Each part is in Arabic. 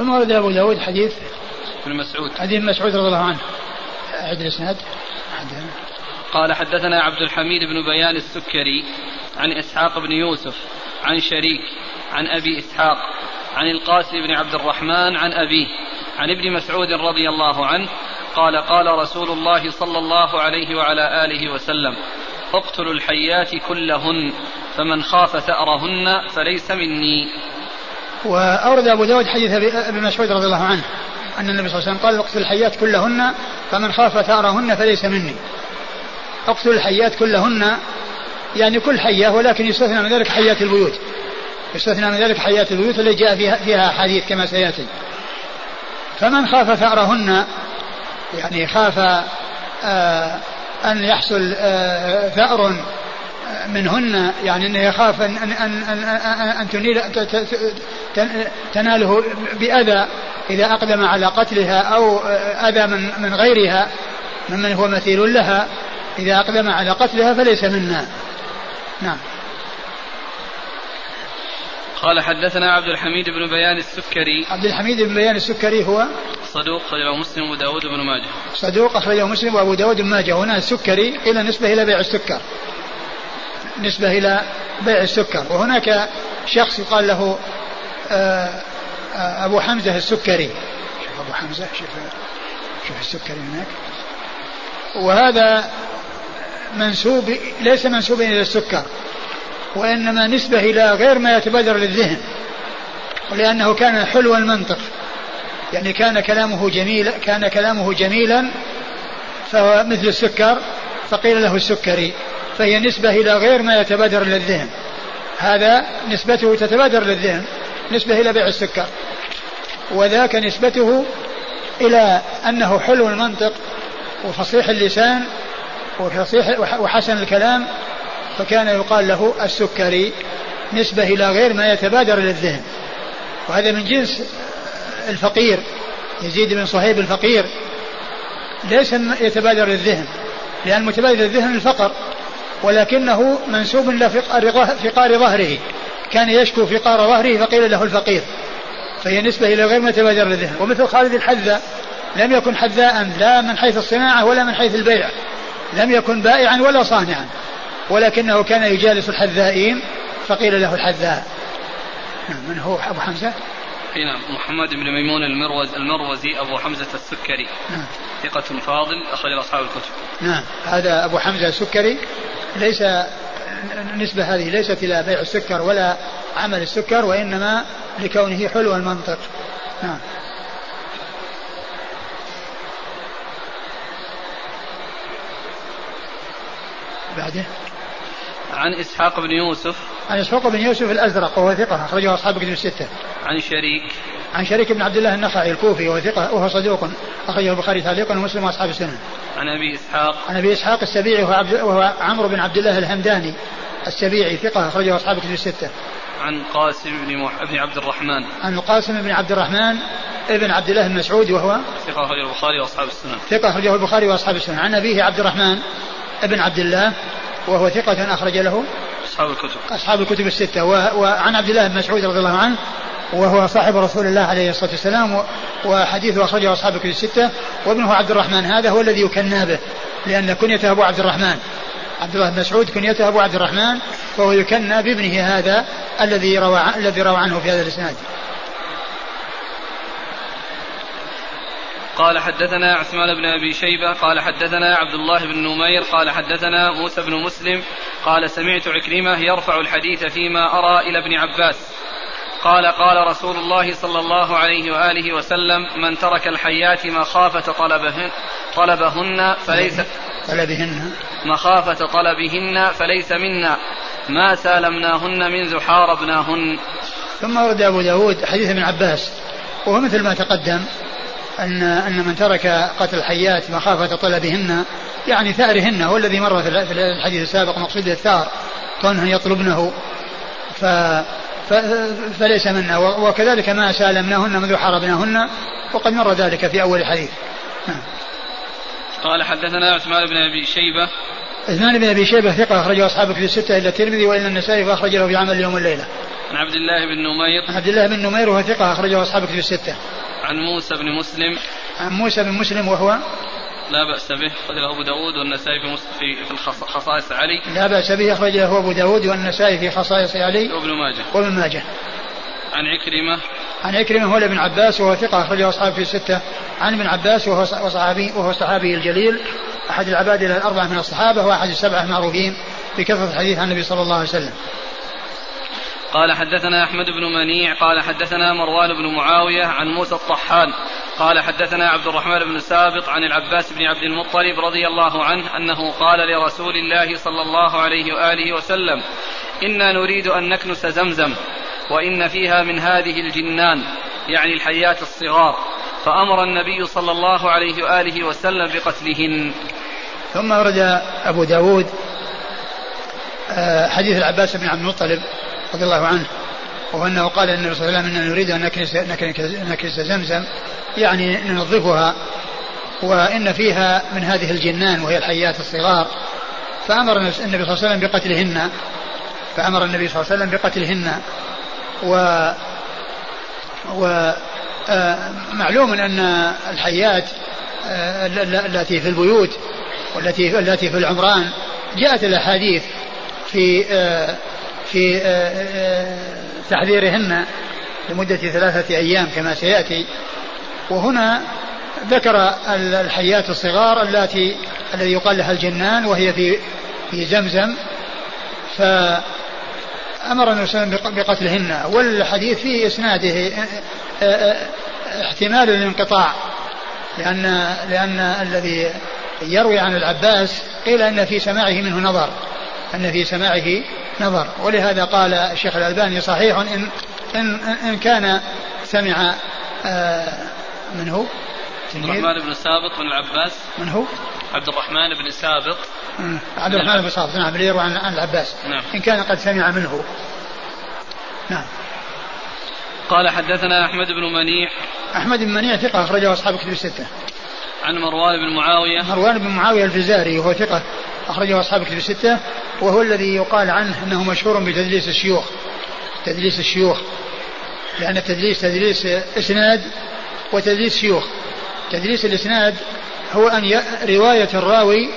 ثم ورد أبو داود حديث ابن مسعود. حديث مسعود رضي الله عنه. أعد الإسناد. قال حدثنا عبد الحميد بن بيان السكري عن إسحاق بن يوسف عن شريك عن أبي إسحاق عن القاسم بن عبد الرحمن عن أبيه عن ابن مسعود رضي الله عنه قال قال رسول الله صلى الله عليه وعلى آله وسلم اقتلوا الحيات كلهن فمن خاف ثأرهن فليس مني. وأورد أبو داود حديث ابن مسعود رضي الله عنه أن النبي صلى الله عليه وسلم قال اقتل الحيات كلهن فمن خاف ثأرهن فليس مني. اقتل الحيات كلهن يعني كل حية ولكن يستثنى من ذلك حيات البيوت. يستثنى من ذلك حيات البيوت التي جاء فيها, فيها حديث كما سيأتي. فمن خاف ثأرهن يعني خاف آه أن يحصل آه ثأر منهن يعني إنه يخاف ان ان ان ان, أن تنيل تناله بأذى إذا أقدم على قتلها أو أذى من من غيرها ممن هو مثيل لها إذا أقدم على قتلها فليس منا. نعم. قال حدثنا عبد الحميد بن بيان السكري. عبد الحميد بن بيان السكري هو؟ صدوق أخرجه مسلم وداود بن ماجه. صدوق أخرجه مسلم وأبو داود بن ماجه. هنا السكري إلى نسبة إلى بيع السكر. نسبة إلى بيع السكر. وهناك شخص يقال له آه، آه، أبو حمزة السكري. شوف أبو حمزة شوف شوف السكري هناك. وهذا منسوب ليس منسوبا إلى السكر وإنما نسبة إلى غير ما يتبادر للذهن ولأنه كان حلو المنطق. يعني كان كلامه جميل كان كلامه جميلا فهو مثل السكر فقيل له السكري. فهي نسبة إلى غير ما يتبادر للذهن. هذا نسبته تتبادر للذهن نسبة إلى بيع السكر. وذاك نسبته إلى أنه حلو المنطق وفصيح اللسان وفصيح وحسن الكلام فكان يقال له السكري. نسبة إلى غير ما يتبادر للذهن. وهذا من جنس الفقير يزيد بن صهيب الفقير. ليس يتبادر للذهن لأن متبادر للذهن الفقر. ولكنه منسوب إلى فقار ظهره. كان يشكو فقار ظهره فقيل له الفقير. فهي نسبة إلى غير ما يتبادر للذهن ومثل خالد الحذاء لم يكن حذاء لا من حيث الصناعة ولا من حيث البيع. لم يكن بائعا ولا صانعا. ولكنه كان يجالس الحذائين فقيل له الحذاء. نعم، من هو؟ أبو حمزة؟ نعم محمد بن ميمون المروز المروزي أبو حمزة السكري. نعم. ثقة فاضل أخرج أصحاب الكتب. نعم هذا أبو حمزة السكري. ليس النسبة هذه ليست إلى بيع السكر ولا عمل السكر وإنما لكونه حلو المنطق. نعم. بعده. عن إسحاق بن يوسف. عن إسحاق بن يوسف الأزرق وهو ثقة أخرجه أصحاب كتب الستة. عن شريك. عن شريك بن عبد الله النخعي الكوفي وهو ثقة وهو صدوق أخرجه البخاري تعليقا ومسلم وأصحاب السنن. عن أبي إسحاق. عن أبي إسحاق السبيعي وهو, عبد وهو عمرو بن عبد الله الهمداني السبيعي ثقة أخرجه أصحاب كتب الستة. عن قاسم بن مح... بن عبد الرحمن. عن القاسم بن عبد الرحمن ابن عبد الله المسعودي وهو ثقة أخرجه البخاري وأصحاب السنن. ثقة أخرجه البخاري وأصحاب السنن. عن أبيه عبد الرحمن ابن عبد الله وهو ثقة أخرج له أصحاب الكتب. أصحاب الكتب الستة. وعن عبد الله بن مسعود رضي الله عنه وهو صاحب رسول الله عليه الصلاة والسلام وحديثه أخرجه أصحاب الكتب الستة. وابنه عبد الرحمن هذا هو الذي يكنى به لأن كنيته أبو عبد الرحمن. عبد الله بن مسعود كنيته أبو عبد الرحمن فهو يكنى بابنه هذا الذي روى الذي روى عنه في هذا الإسناد. قال حدثنا عثمان بن أبي شيبة قال حدثنا عبد الله بن نمير قال حدثنا موسى بن مسلم قال سمعت عكرمة يرفع الحديث فيما أرى إلى ابن عباس. قال قال رسول الله صلى الله عليه وآله وسلم من ترك الحيات مخافة طلبهن طلبهن فليس طلبهن. مخافة طلبهن فليس منا. ما سالمناهن منذ حاربناهن ثم ورد أبو داود حديث ابن عباس وهو مثل ما تقدم أن أن من ترك قتل الحيات مخافة طلبهن يعني ثأرهن هو الذي مر في الحديث السابق مقصود الثأر كونهن يطلبنه. ف فليس منا. وكذلك ما سالمناهن منذ حاربناهن وقد مر ذلك في أول الحديث نعم. قال حدثنا عثمان بن أبي شيبة. عثمان بن أبي شيبة ثقة أخرجه أصحاب في الستة إلا الترمذي وإلا النسائي فأخرج له في عمل اليوم والليلة عن عبد الله بن نمير. عن عبد الله بن نمير وهو ثقة أخرجه أصحاب كتب الستة. عن موسى بن مسلم. عن موسى بن مسلم وهو لا بأس به أخرجه أبو داود والنسائي في في, خصائص علي. لا بأس به أخرجه أبو داود والنسائي في خصائص علي. وابن ماجه. وابن ماجه. عن عكرمة. عن عكرمة هو ابن عباس وهو ثقة أخرجه أصحاب في الستة. عن ابن عباس وهو صحابي وهو صحابي الجليل. أحد العباد الأربعة من الصحابة وأحد السبعة المعروفين بكثرة الحديث عن النبي صلى الله عليه وسلم. قال حدثنا أحمد بن منيع قال حدثنا مروان بن معاوية عن موسى الطحان. قال حدثنا عبد الرحمن بن سابط عن العباس بن عبد المطلب رضي الله عنه أنه قال لرسول الله صلى الله عليه وآله وسلم إنا نريد أن نكنس زمزم وإن فيها من هذه الجنان يعني الحيات الصغار فأمر النبي صلى الله عليه وآله وسلم بقتلهن. ثم ورد أبو داود آه، حديث العباس بن عبد المطلب رضي الله عنه وهو أنه قال النبي صلى الله عليه وسلم إننا نريد أن نكنس, نكنس زمزم يعني ننظفها وإن فيها من هذه الجنان وهي الحيات الصغار فأمر النبي صلى الله عليه وسلم بقتلهن فأمر النبي صلى الله عليه وسلم بقتلهن و ومعلوم أن الحيات آه، التي في البيوت والتي التي في العمران جاءت الأحاديث في آه، في آه، تحذيرهن لمدة ثلاثة أيام كما سيأتي. وهنا ذكر الحيات الصغار التي الذي يقال لها الجنان وهي في في زمزم. ف أمر النبي صلى الله عليه وسلم بقتلهن والحديث في إسناده احتمال الانقطاع لأن لأن الذي يروي عن العباس قيل أن في سماعه منه نظر أن في سماعه نظر. ولهذا قال الشيخ الألباني صحيح إن إن, إن كان سمع من هو؟ عبد الرحمن بن سابط بن العباس. من هو؟ عبد الرحمن بن سابط عبد الرحمن بن سابط نعم اللي يروى عن العباس. نعم. إن كان قد سمع منه نعم. قال حدثنا أحمد بن منيع أحمد بن منيع ثقة أخرجه أصحاب كتب الستة. عن مروان بن معاوية. مروان بن معاوية الفزاري وهو ثقة أخرجه أصحاب كتب الستة وهو الذي يقال عنه أنه مشهور بتدليس الشيوخ. تدليس الشيوخ. لأن التدليس تدليس إسناد وتدليس شيوخ تدليس الإسناد هو أن. رواية الراوي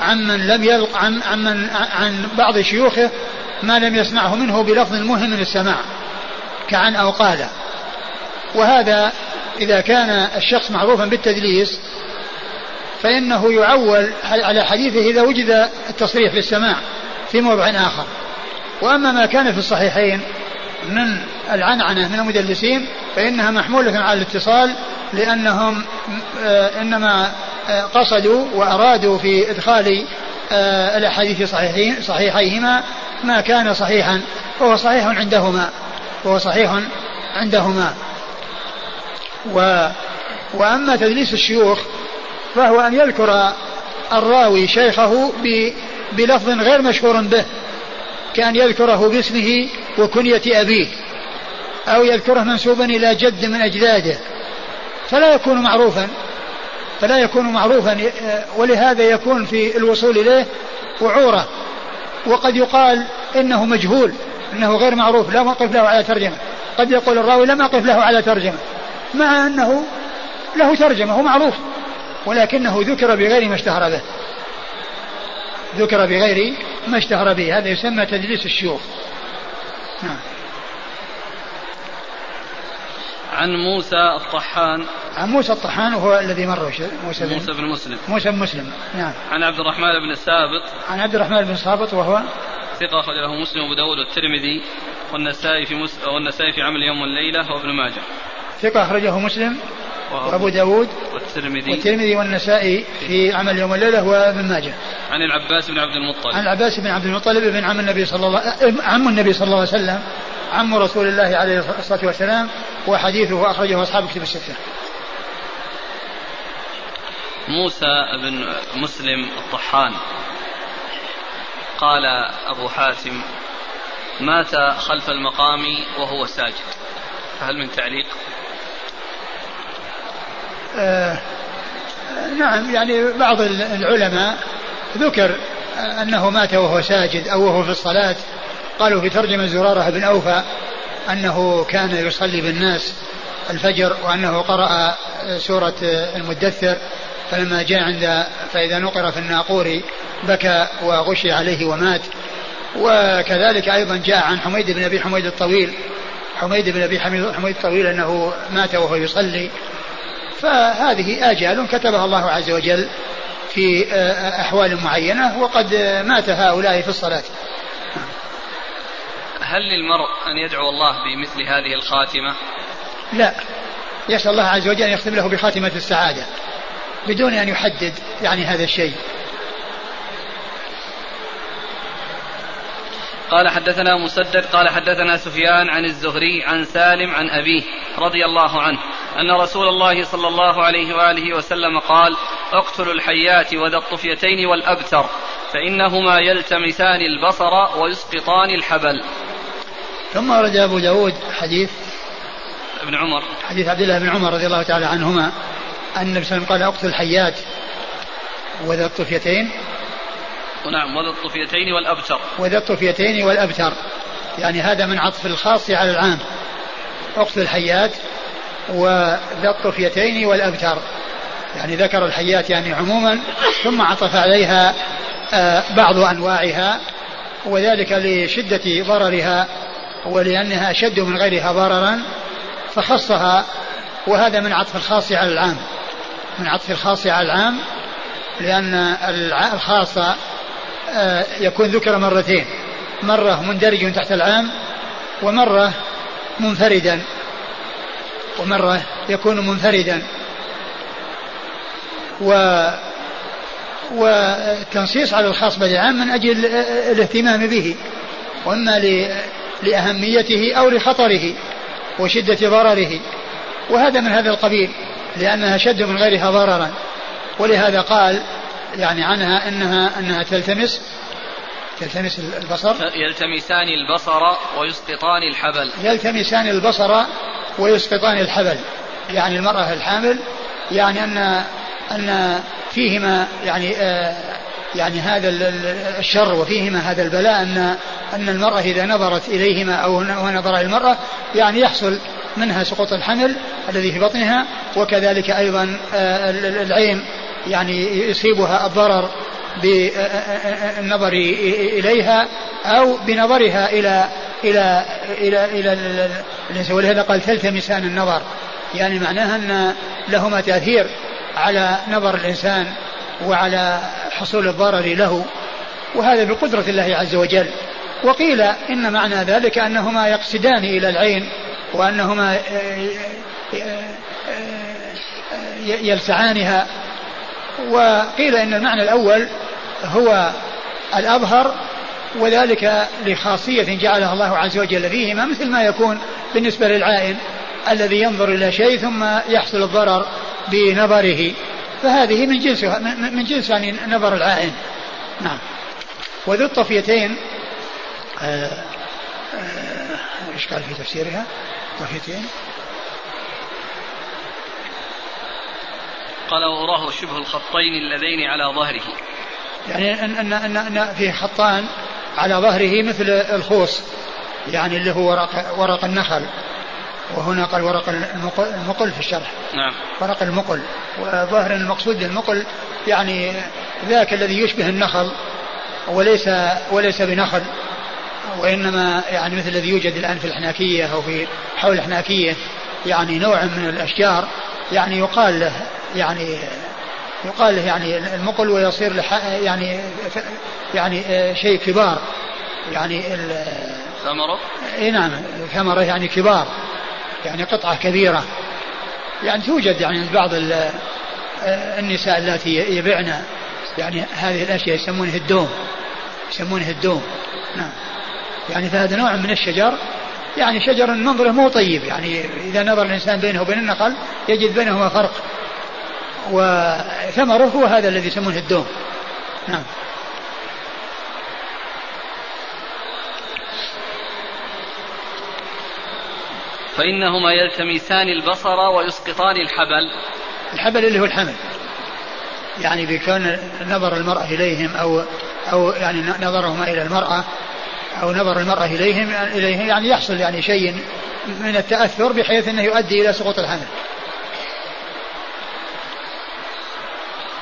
عمن لم يلق عن عمن عن بعض شيوخه ما لم يسمعه منه بلفظ مهم من السماع كعن أو قال وهذا إذا كان الشخص معروفا بالتدليس فإنه يعول على حديثه إذا وجد التصريح بالسماع في موضع آخر وأما ما كان في الصحيحين من العنعنة من المدلسين فإنها محمولة على الاتصال لأنهم آه، إنما آه، قصدوا وأرادوا في إدخال آه، الأحاديث صحيحيهما ما كان صحيحا وهو صحيح عندهما وهو صحيح عندهما. و وأما تدليس الشيوخ فهو أن يذكر الراوي شيخه بلفظ غير مشهور به. كأن يذكره باسمه وكنية أبيه أو يذكره منسوبا إلى جد من أجداده. فلا يكون معروفا فلا يكون معروفا ولهذا يكون في الوصول إليه وعورة. وقد يقال إنه مجهول إنه غير معروف لا موقف له على ترجمة. قد يقول الراوي لم أقف له على ترجمة مع أنه له ترجمة هو معروف ولكنه ذكر بغير ما اشتهر به. ذكر بغير ما اشتهر به. هذا يسمى تدليس الشيوخ. نعم. عن موسى الطحان. عن موسى الطحان وهو الذي مر موسى بن, موسى بن مسلم. موسى بن مسلم. نعم. عن عبد الرحمن بن السابط عن عبد الرحمن بن السابط وهو ثقة أخرج له مسلم وأبو داود والترمذي والنسائي في مس... والنسائي في عمل يوم والليلة وابن ماجه. ثقة أخرجه مسلم وأبو داود والترمذي والترمذي والنسائي في عمل يوم والليلة وابن ماجه. عن العباس بن عبد المطلب. عن العباس بن عبد المطلب بن عم النبي صلى الله عم النبي صلى الله عليه وسلم عم رسول الله عليه الصلاة والسلام وحديثه أخرجه أصحاب كتب الستة. موسى بن مسلم الطحان قال أبو حاتم مات خلف المقام وهو ساجد فهل من تعليق نعم يعني بعض العلماء ذكر أنه مات وهو ساجد أو وهو في الصلاة. قالوا في ترجمة زرارة بن أوفى أنه كان يصلي بالناس الفجر وأنه قرأ سورة المدثر فلما جاء عند فإذا نقر في الناقور بكى وغشي عليه ومات. وكذلك أيضا جاء عن حميد بن أبي حميد الطويل. حميد بن أبي حميد الطويل أنه مات وهو يصلي. فهذه آجال كتبها الله عز وجل في أحوال معينة وقد مات هؤلاء في الصلاة. هل للمرء أن يدعو الله بمثل هذه الخاتمة؟ لا. يسأل الله عز وجل أن يختم له بخاتمة السعادة بدون أن يحدد يعني هذا الشيء. قال حدثنا مسدد قال حدثنا سفيان عن الزهري عن سالم عن أبيه رضي الله عنه أن رسول الله صلى الله عليه وآله وسلم قال اقتلوا الحيات وذا الطفيتين والأبتر فإنهما يلتمسان البصر ويسقطان الحبل. ثم ورد أبو داود حديث ابن عمر. حديث عبد الله بن عمر رضي الله تعالى عنهما أن النبي صلى الله عليه وسلم قال اقتل الحيات وذا الطفيتين نعم وذا الطفيتين والأبتر. وذا الطفيتين والأبتر. يعني هذا من عطف الخاص على العام. اقتل الحيات وذا الطفيتين والأبتر. يعني ذكر الحيات يعني عموما ثم عطف عليها آه، بعض أنواعها وذلك لشدة ضررها ولأنها أشد من غيرها ضررا فخصها. وهذا من عطف الخاص على العام. من عطف الخاص على العام لأن الخاص آه، يكون ذكر مرتين. مرة مندرج تحت العام ومرة منفردا. ومرة يكون منفردا. و والتنصيص على الخاص بالعام من أجل الاهتمام به وإما لأهميته أو لخطره وشدة ضرره. وهذا من هذا القبيل لأنها شد من غيرها ضررا. ولهذا قال يعني عنها انها انها تلتمس تلتمس البصر. يلتمسان البصر ويسقطان الحبل. يلتمسان البصر ويسقطان الحبل. يعني المرأة الحامل يعني أن أن فيهما يعني آه يعني هذا الشر وفيهما هذا البلاء أن أن المرأة إذا نظرت إليهما أو نظر إلى المرأة يعني يحصل منها سقوط الحمل الذي في بطنها وكذلك أيضا آه العين يعني يصيبها الضرر بالنظر إليها أو بنظرها إلى إلى إلى إلى الإنسان ولهذا قال تلتمسان النظر. يعني معناها أن لهما تأثير على نظر الإنسان وعلى حصول الضرر له وهذا بقدرة الله عز وجل. وقيل إن معنى ذلك أنهما يقصدان إلى العين وأنهما يلسعانها وقيل إن المعنى الأول هو الأظهر وذلك لخاصية جعلها الله عز وجل فيهما مثل ما يكون بالنسبة للعائن الذي ينظر إلى شيء ثم يحصل الضرر بنظره. فهذه من جنس من جنس يعني نظر العائن. نعم. وذو الطفيتين آه، آه، إيش قال في تفسيرها؟ طفيتين. قال وأراه شبه الخطين اللذين على ظهره. يعني أن, أن, أن, أن في خطان على ظهره مثل الخوص. يعني اللي هو ورق, ورق النخل. وهنا قال ورق المقل في الشرح. نعم. ورق المقل. وظاهر المقصود المقل يعني ذاك الذي يشبه النخل وليس وليس بنخل. وإنما يعني مثل الذي يوجد الآن في الحناكيه أو في حول الحناكيه يعني نوع من الأشجار. يعني يقال له يعني يقال له يعني المقل ويصير لح يعني يعني شيء كبار. يعني ثمرة؟ إي نعم ثمرة يعني كبار يعني قطعة كبيرة. يعني توجد يعني بعض النساء اللاتي يبعن يعني هذه الأشياء يسمونه الدوم يسمونه الدوم. نعم. يعني فهذا نوع من الشجر يعني شجر منظره مو طيب يعني إذا نظر الإنسان بينه وبين النخل يجد بينهما فرق. وثمره هو هذا الذي يسمونه الدوم. نعم. فإنهما يلتمسان البصر ويسقطان الحبل. الحبل اللي هو الحمل. يعني بكون نظر المرأة إليهم أو أو يعني نظرهما إلى المرأة أو نظر المرأة إليهم إليهم يعني يحصل يعني شيء من التأثر بحيث أنه يؤدي إلى سقوط الحمل.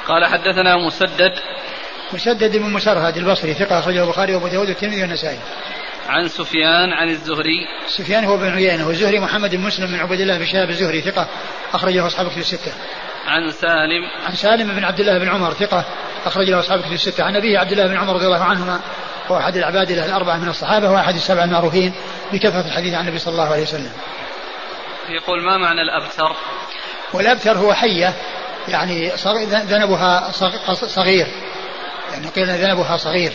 قال حدثنا مسدد. مسدد بن مسرهد البصري ثقة أخرجه البخاري وأبو داود والترمذي والنسائي. عن سفيان عن الزهري. سفيان هو بن عيينة والزهري محمد بن مسلم بن عبد الله بن شهاب الزهري ثقة أخرجه أصحاب كتب الستة. عن سالم. عن سالم بن عبد الله بن عمر ثقة أخرج له أصحاب كتب الستة. عن أبيه عبد الله بن عمر رضي الله عنهما هو أحد العباد الأربعة من الصحابة وأحد السبع المعروفين بكثرة الحديث عن النبي صلى الله عليه وسلم. يقول ما معنى الأبتر؟ والأبتر هو حية يعني ذنبها صغير. يعني قيل ذنبها صغير.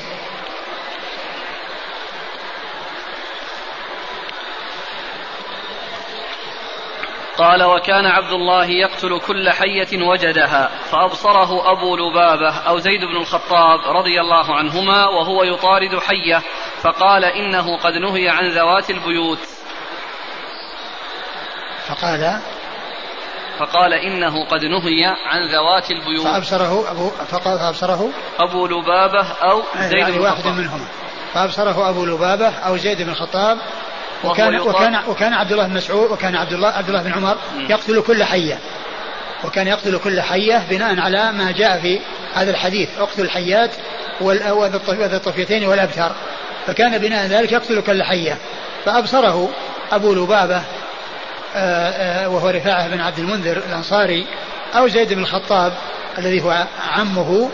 قال وكان عبد الله يقتل كل حية وجدها فأبصره أبو لبابة أو زيد بن الخطاب رضي الله عنهما وهو يطارد حية فقال إنه قد نهي عن ذوات البيوت. فقال فقال إنه قد نهي عن ذوات البيوت. فأبصره أبو فقال فأبصره أبو لبابة أو زيد يعني بن واحد منهما. فأبصره أبو لبابة أو زيد بن الخطاب وكان وكان وكان عبد الله بن مسعود وكان عبد الله عبد الله بن عمر. يقتل كل حية. وكان يقتل كل حية بناء على ما جاء في هذا الحديث. أقتل الحيات وذا الطف- وذا الطفيتين والأبتر. فكان بناء ذلك يقتل كل حية. فأبصره أبو لبابة آه، آه، وهو رفاعة بن عبد المنذر الأنصاري أو زيد بن الخطاب الذي هو عمه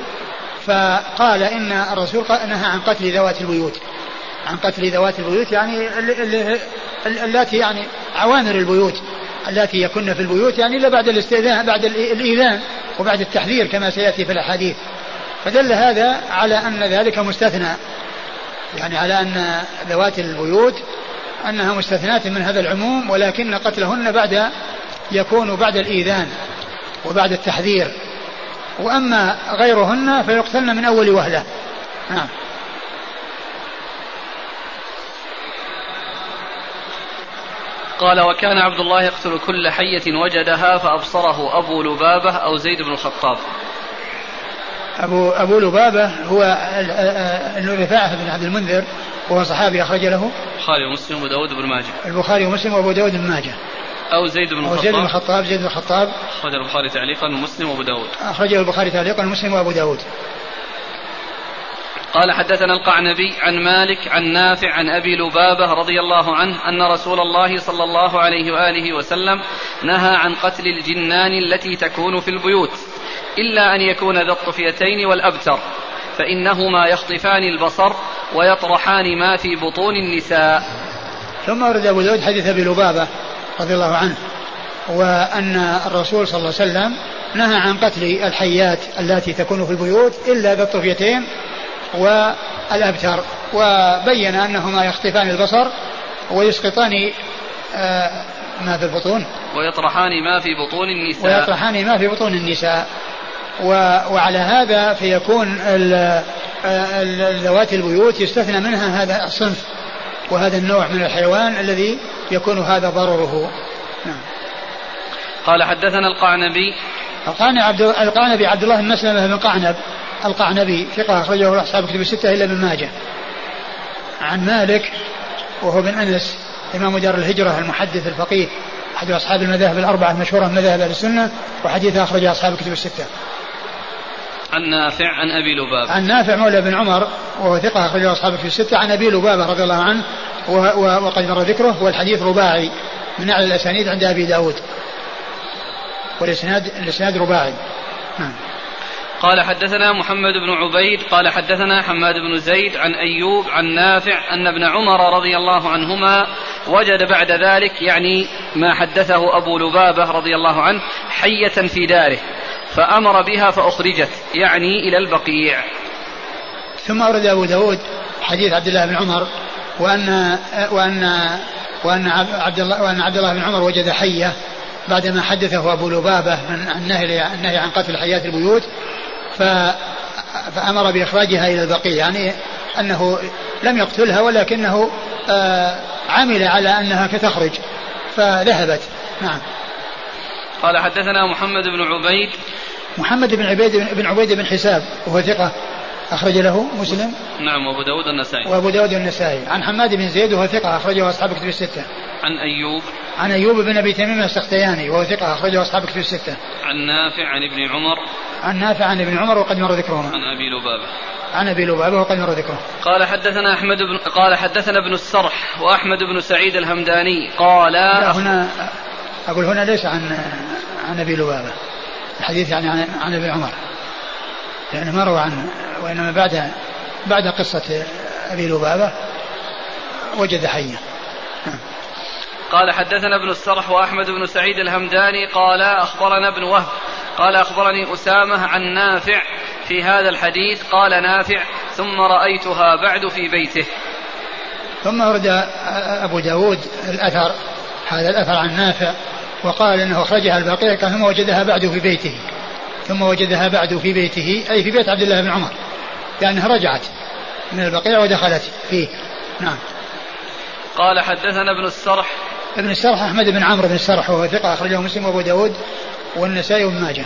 فقال إن الرسول قال- نهى عن قتل ذوات البيوت. عن قتل ذوات البيوت يعني ال- ال- ال- اللاتي يعني عوامر البيوت اللاتي يكن في البيوت يعني إلا بعد الاستئذان بعد ال- الايذان وبعد التحذير كما سيأتي في الأحاديث. فدل هذا على أن ذلك مستثنى يعني على أن ذوات البيوت أنها مستثناة من هذا العموم ولكن قتلهن بعد يكون بعد الايذان وبعد التحذير. وأما غيرهن فيقتلن من أول وهلة. نعم. قال وكان عبد الله يقتل كل حية وجدها فأبصره أبو لبابة أو زيد بن الخطاب. أبو أبو لبابة هو رفاعة بن عبد المنذر وهو صحابي أخرج له. البخاري ومسلم وداود بن ماجه. البخاري ومسلم وأبو داود بن ماجه. أو زيد بن وهو زيد بن الخطاب. الخطاب زيد بن الخطاب. أخرج البخاري تعليقا ومسلم وأبو داود. أخرجه البخاري تعليقا ومسلم وأبو داود. قال حدثنا القعنبي عن مالك عن نافع عن أبي لبابة رضي الله عنه أن رسول الله صلى الله عليه وآله وسلم نهى عن قتل الجنان التي تكون في البيوت إلا أن يكون ذا الطفيتين والأبتر فإنهما يخطفان البصر ويطرحان ما في بطون النساء. ثم ورد أبو داود حديث أبي لبابة رضي الله عنه وأن الرسول صلى الله عليه وسلم نهى عن قتل الحيات التي تكون في البيوت إلا ذا الطفيتين والأبتر وبين أنهما يخطفان البصر ويسقطان آه، ما في البطون. ويطرحان ما في بطون النساء. ويطرحان ما في بطون النساء. وعلى هذا فيكون ال- ذوات البيوت يستثنى منها هذا الصنف وهذا النوع من الحيوان الذي يكون هذا ضرره. نعم. قال حدثنا القعنبي. القعنبي عبد القعنبي عبد الله بن مسلمة بن قعنب. القعنبي ثقة أخرجه أصحاب كتب الستة إلا ابن ماجه. عن مالك وهو بن أنس إمام دار الهجرة المحدث الفقيه أحد أصحاب المذاهب الأربعة المشهورة من مذاهب أهل السنة وحديث أخرجه أصحاب كتب الستة. عن نافع عن أبي لبابة. عن نافع مولى بن عمر وهو ثقة أخرجه أصحابه في الستة. عن أبي لبابة رضي الله عنه وقد مر ذكره والحديث رباعي من أعلى الأسانيد عند أبي داود. والإسناد الإسناد رباعي. نعم. قال حدثنا محمد بن عبيد قال حدثنا حماد بن زيد عن أيوب عن نافع أن ابن عمر رضي الله عنهما وجد بعد ذلك يعني ما حدثه أبو لبابة رضي الله عنه حية في داره فأمر بها فأخرجت يعني إلى البقيع. ثم أورد أبو داود حديث عبد الله بن عمر وأن وأن وأن عبد الله وأن عبد الله بن عمر وجد حية بعدما حدثه أبو لبابة من النهي عن قتل حيات البيوت فأمر بإخراجها إلى البقيع يعني أنه لم يقتلها ولكنه آه، عمل على أنها كتخرج فذهبت. نعم. قال حدثنا محمد بن عبيد. محمد بن عبيد بن عبيد بن حساب وهو ثقة أخرج له مسلم؟ نعم وأبو داود النسائي وأبو داود النسائي عن حماد بن زيد وهو ثقة أخرجه أصحاب كتب الستة. عن أيوب. عن أيوب بن أبي تميم السختياني وهو ثقة أخرجه أصحاب كتب الستة. عن نافع عن ابن عمر. عن نافع عن ابن عمر وقد مر ذكرهما عن أبي لبابة. عن أبي لبابة وقد مر ذكره. قال حدثنا أحمد بن قال حدثنا ابن السرح وأحمد بن سعيد الهمداني. قال هنا أقول هنا ليس عن عن أبي لبابة. الحديث يعني عن, عن ابن عمر. لأنه ما روى عنه وإنما بعد بعد قصة أبي لبابة وجد حيا. قال حدثنا ابن السرح وأحمد بن سعيد الهمداني قال أخبرنا ابن وهب قال أخبرني أسامة عن نافع في هذا الحديث قال نافع ثم رأيتها بعد في بيته. ثم ورد أبو داود الأثر هذا الأثر عن نافع وقال إنه أخرجها البقيع ثم وجدها بعد في بيته. ثم وجدها بعد في بيته أي في بيت عبد الله بن عمر. لأنها رجعت من البقيع ودخلت فيه. نعم. قال حدثنا ابن السرح ابن السرح أحمد بن عمرو بن السرح وهو ثقة أخرجه مسلم وأبو داود والنسائي وابن ماجه.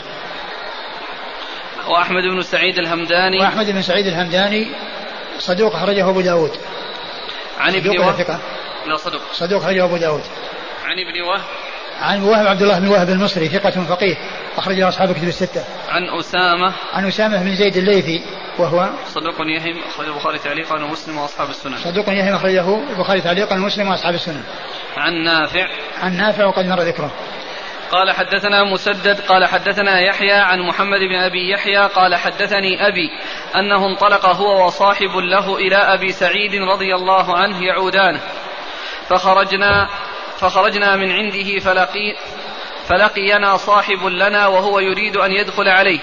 وأحمد بن سعيد الهمداني. وأحمد بن سعيد الهمداني صدوق أخرجه أبو داود. عن ابن وهب؟ لا صدوق. صدوق أخرجه أبو داود. عن ابن وهب؟ عن وهب عبد الله بن وهب المصري ثقة فقيه أخرجه أصحاب كتب الستة. عن أسامة عن أسامة بن زيد الليثي وهو صدوق يهم أخرجه البخاري تعليقا ومسلم وأصحاب السنن. صدوق يهم أخرجه البخاري تعليقا ومسلم وأصحاب السنن. عن نافع عن نافع وقد مر ذكره. قال حدثنا مسدد قال حدثنا يحيى عن محمد بن أبي يحيى قال حدثني أبي أنه انطلق هو وصاحب له إلى أبي سعيد رضي الله عنه يعودانه فخرجنا فخرجنا من عنده فلقي فلقينا صاحب لنا وهو يريد أن يدخل عليه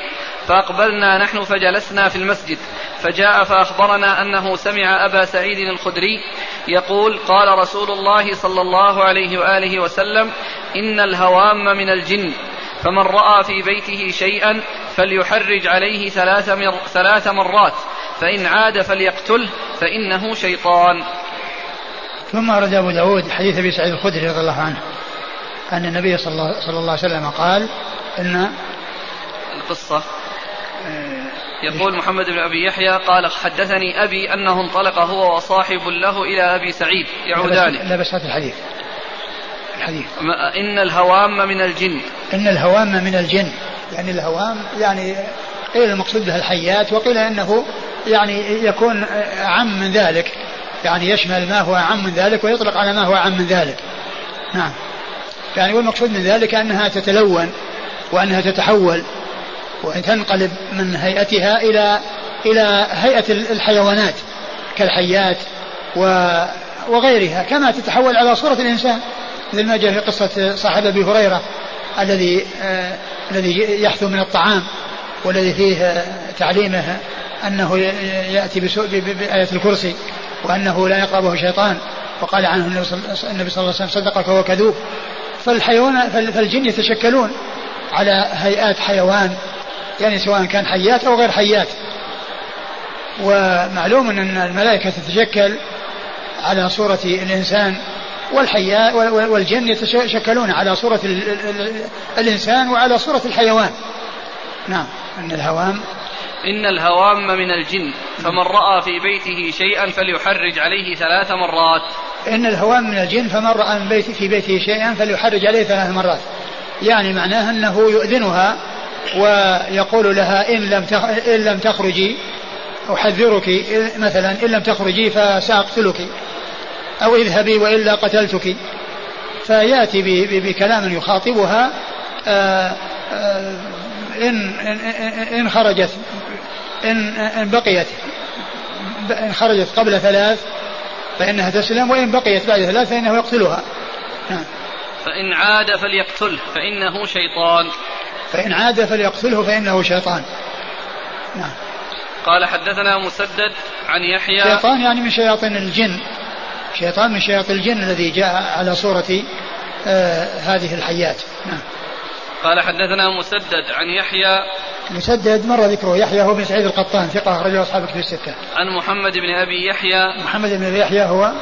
فأقبلنا نحن فجلسنا في المسجد فجاء فأخبرنا أنه سمع أبا سعيد الخدري يقول قال رسول الله صلى الله عليه وآله وسلم إن الهوام من الجن فمن رأى في بيته شيئا فليحرج عليه ثلاث, مر ثلاث مرات فإن عاد فليقتله فإنه شيطان. ثم أرد أبو داود حديث أبي سعيد الخدري رضي الله عنه أن النبي صلى الله, صلى الله عليه وسلم قال إن القصة. يقول محمد بن أبي يحيى قال حدثني أبي أنه انطلق هو وصاحب له إلى أبي سعيد يعودان لا بس هات الحديث. الحديث. إن الهوام من الجن. إن الهوام من الجن. يعني الهوام يعني قيل المقصود به الحيات وقيل إنه يعني يكون عم من ذلك. يعني يشمل ما هو عم من ذلك ويطلق على ما هو عم من ذلك. نعم. يعني والمقصود من ذلك أنها تتلون وأنها تتحول وأن تنقلب من هيئتها إلى إلى هيئة الحيوانات كالحيات وغيرها كما تتحول على صورة الإنسان. مثل ما جاء في قصة صاحب أبي هريرة الذي آه الذي يحثو من الطعام والذي فيه تعليمه أنه يأتي بآية الكرسي. وأنه لا يقربه شيطان. وقال عنه النبي صلى الله عليه وسلم صدقك وهو كذوب. فالحيوان فالجن يتشكلون على هيئات حيوان يعني سواء كان حيات أو غير حيات. ومعلوم أن الملائكة تتشكل على صورة الإنسان والحياة والجن يتشكلون على صورة الإنسان وعلى صورة الحيوان. نعم أن الهوام إن الهوام من الجن فمن رأى في بيته شيئا فليحرج عليه ثلاث مرات. إن الهوام من الجن فمن رأى من بيت في بيته شيئا فليحرج عليه ثلاث مرات. يعني معناه أنه يؤذنها ويقول لها إن لم إن لم تخرجي أحذرك مثلا إن لم تخرجي فسأقتلك أو اذهبي وإلا قتلتك. فيأتي بكلام يخاطبها آه، آه، إن إن خرجت. إن إن بقيت إن خرجت قبل ثلاث فإنها تسلم وإن بقيت بعد ثلاث فإنه يقتلها. نعم. فإن عاد فليقتله فإنه شيطان. فإن عاد فليقتله فإنه شيطان. نعم. قال حدثنا مسدد عن يحيى. شيطان يعني من شياطين الجن. شيطان من شياطين الجن الذي جاء على صورة آه هذه الحيات نعم. قال حدثنا مسدد عن يحيى مسدد مر ذكره يحيى هو بن سعيد القطان ثقة أخرجه أصحاب في الستة. عن محمد بن أبي يحيى. محمد بن أبي يحيى هو؟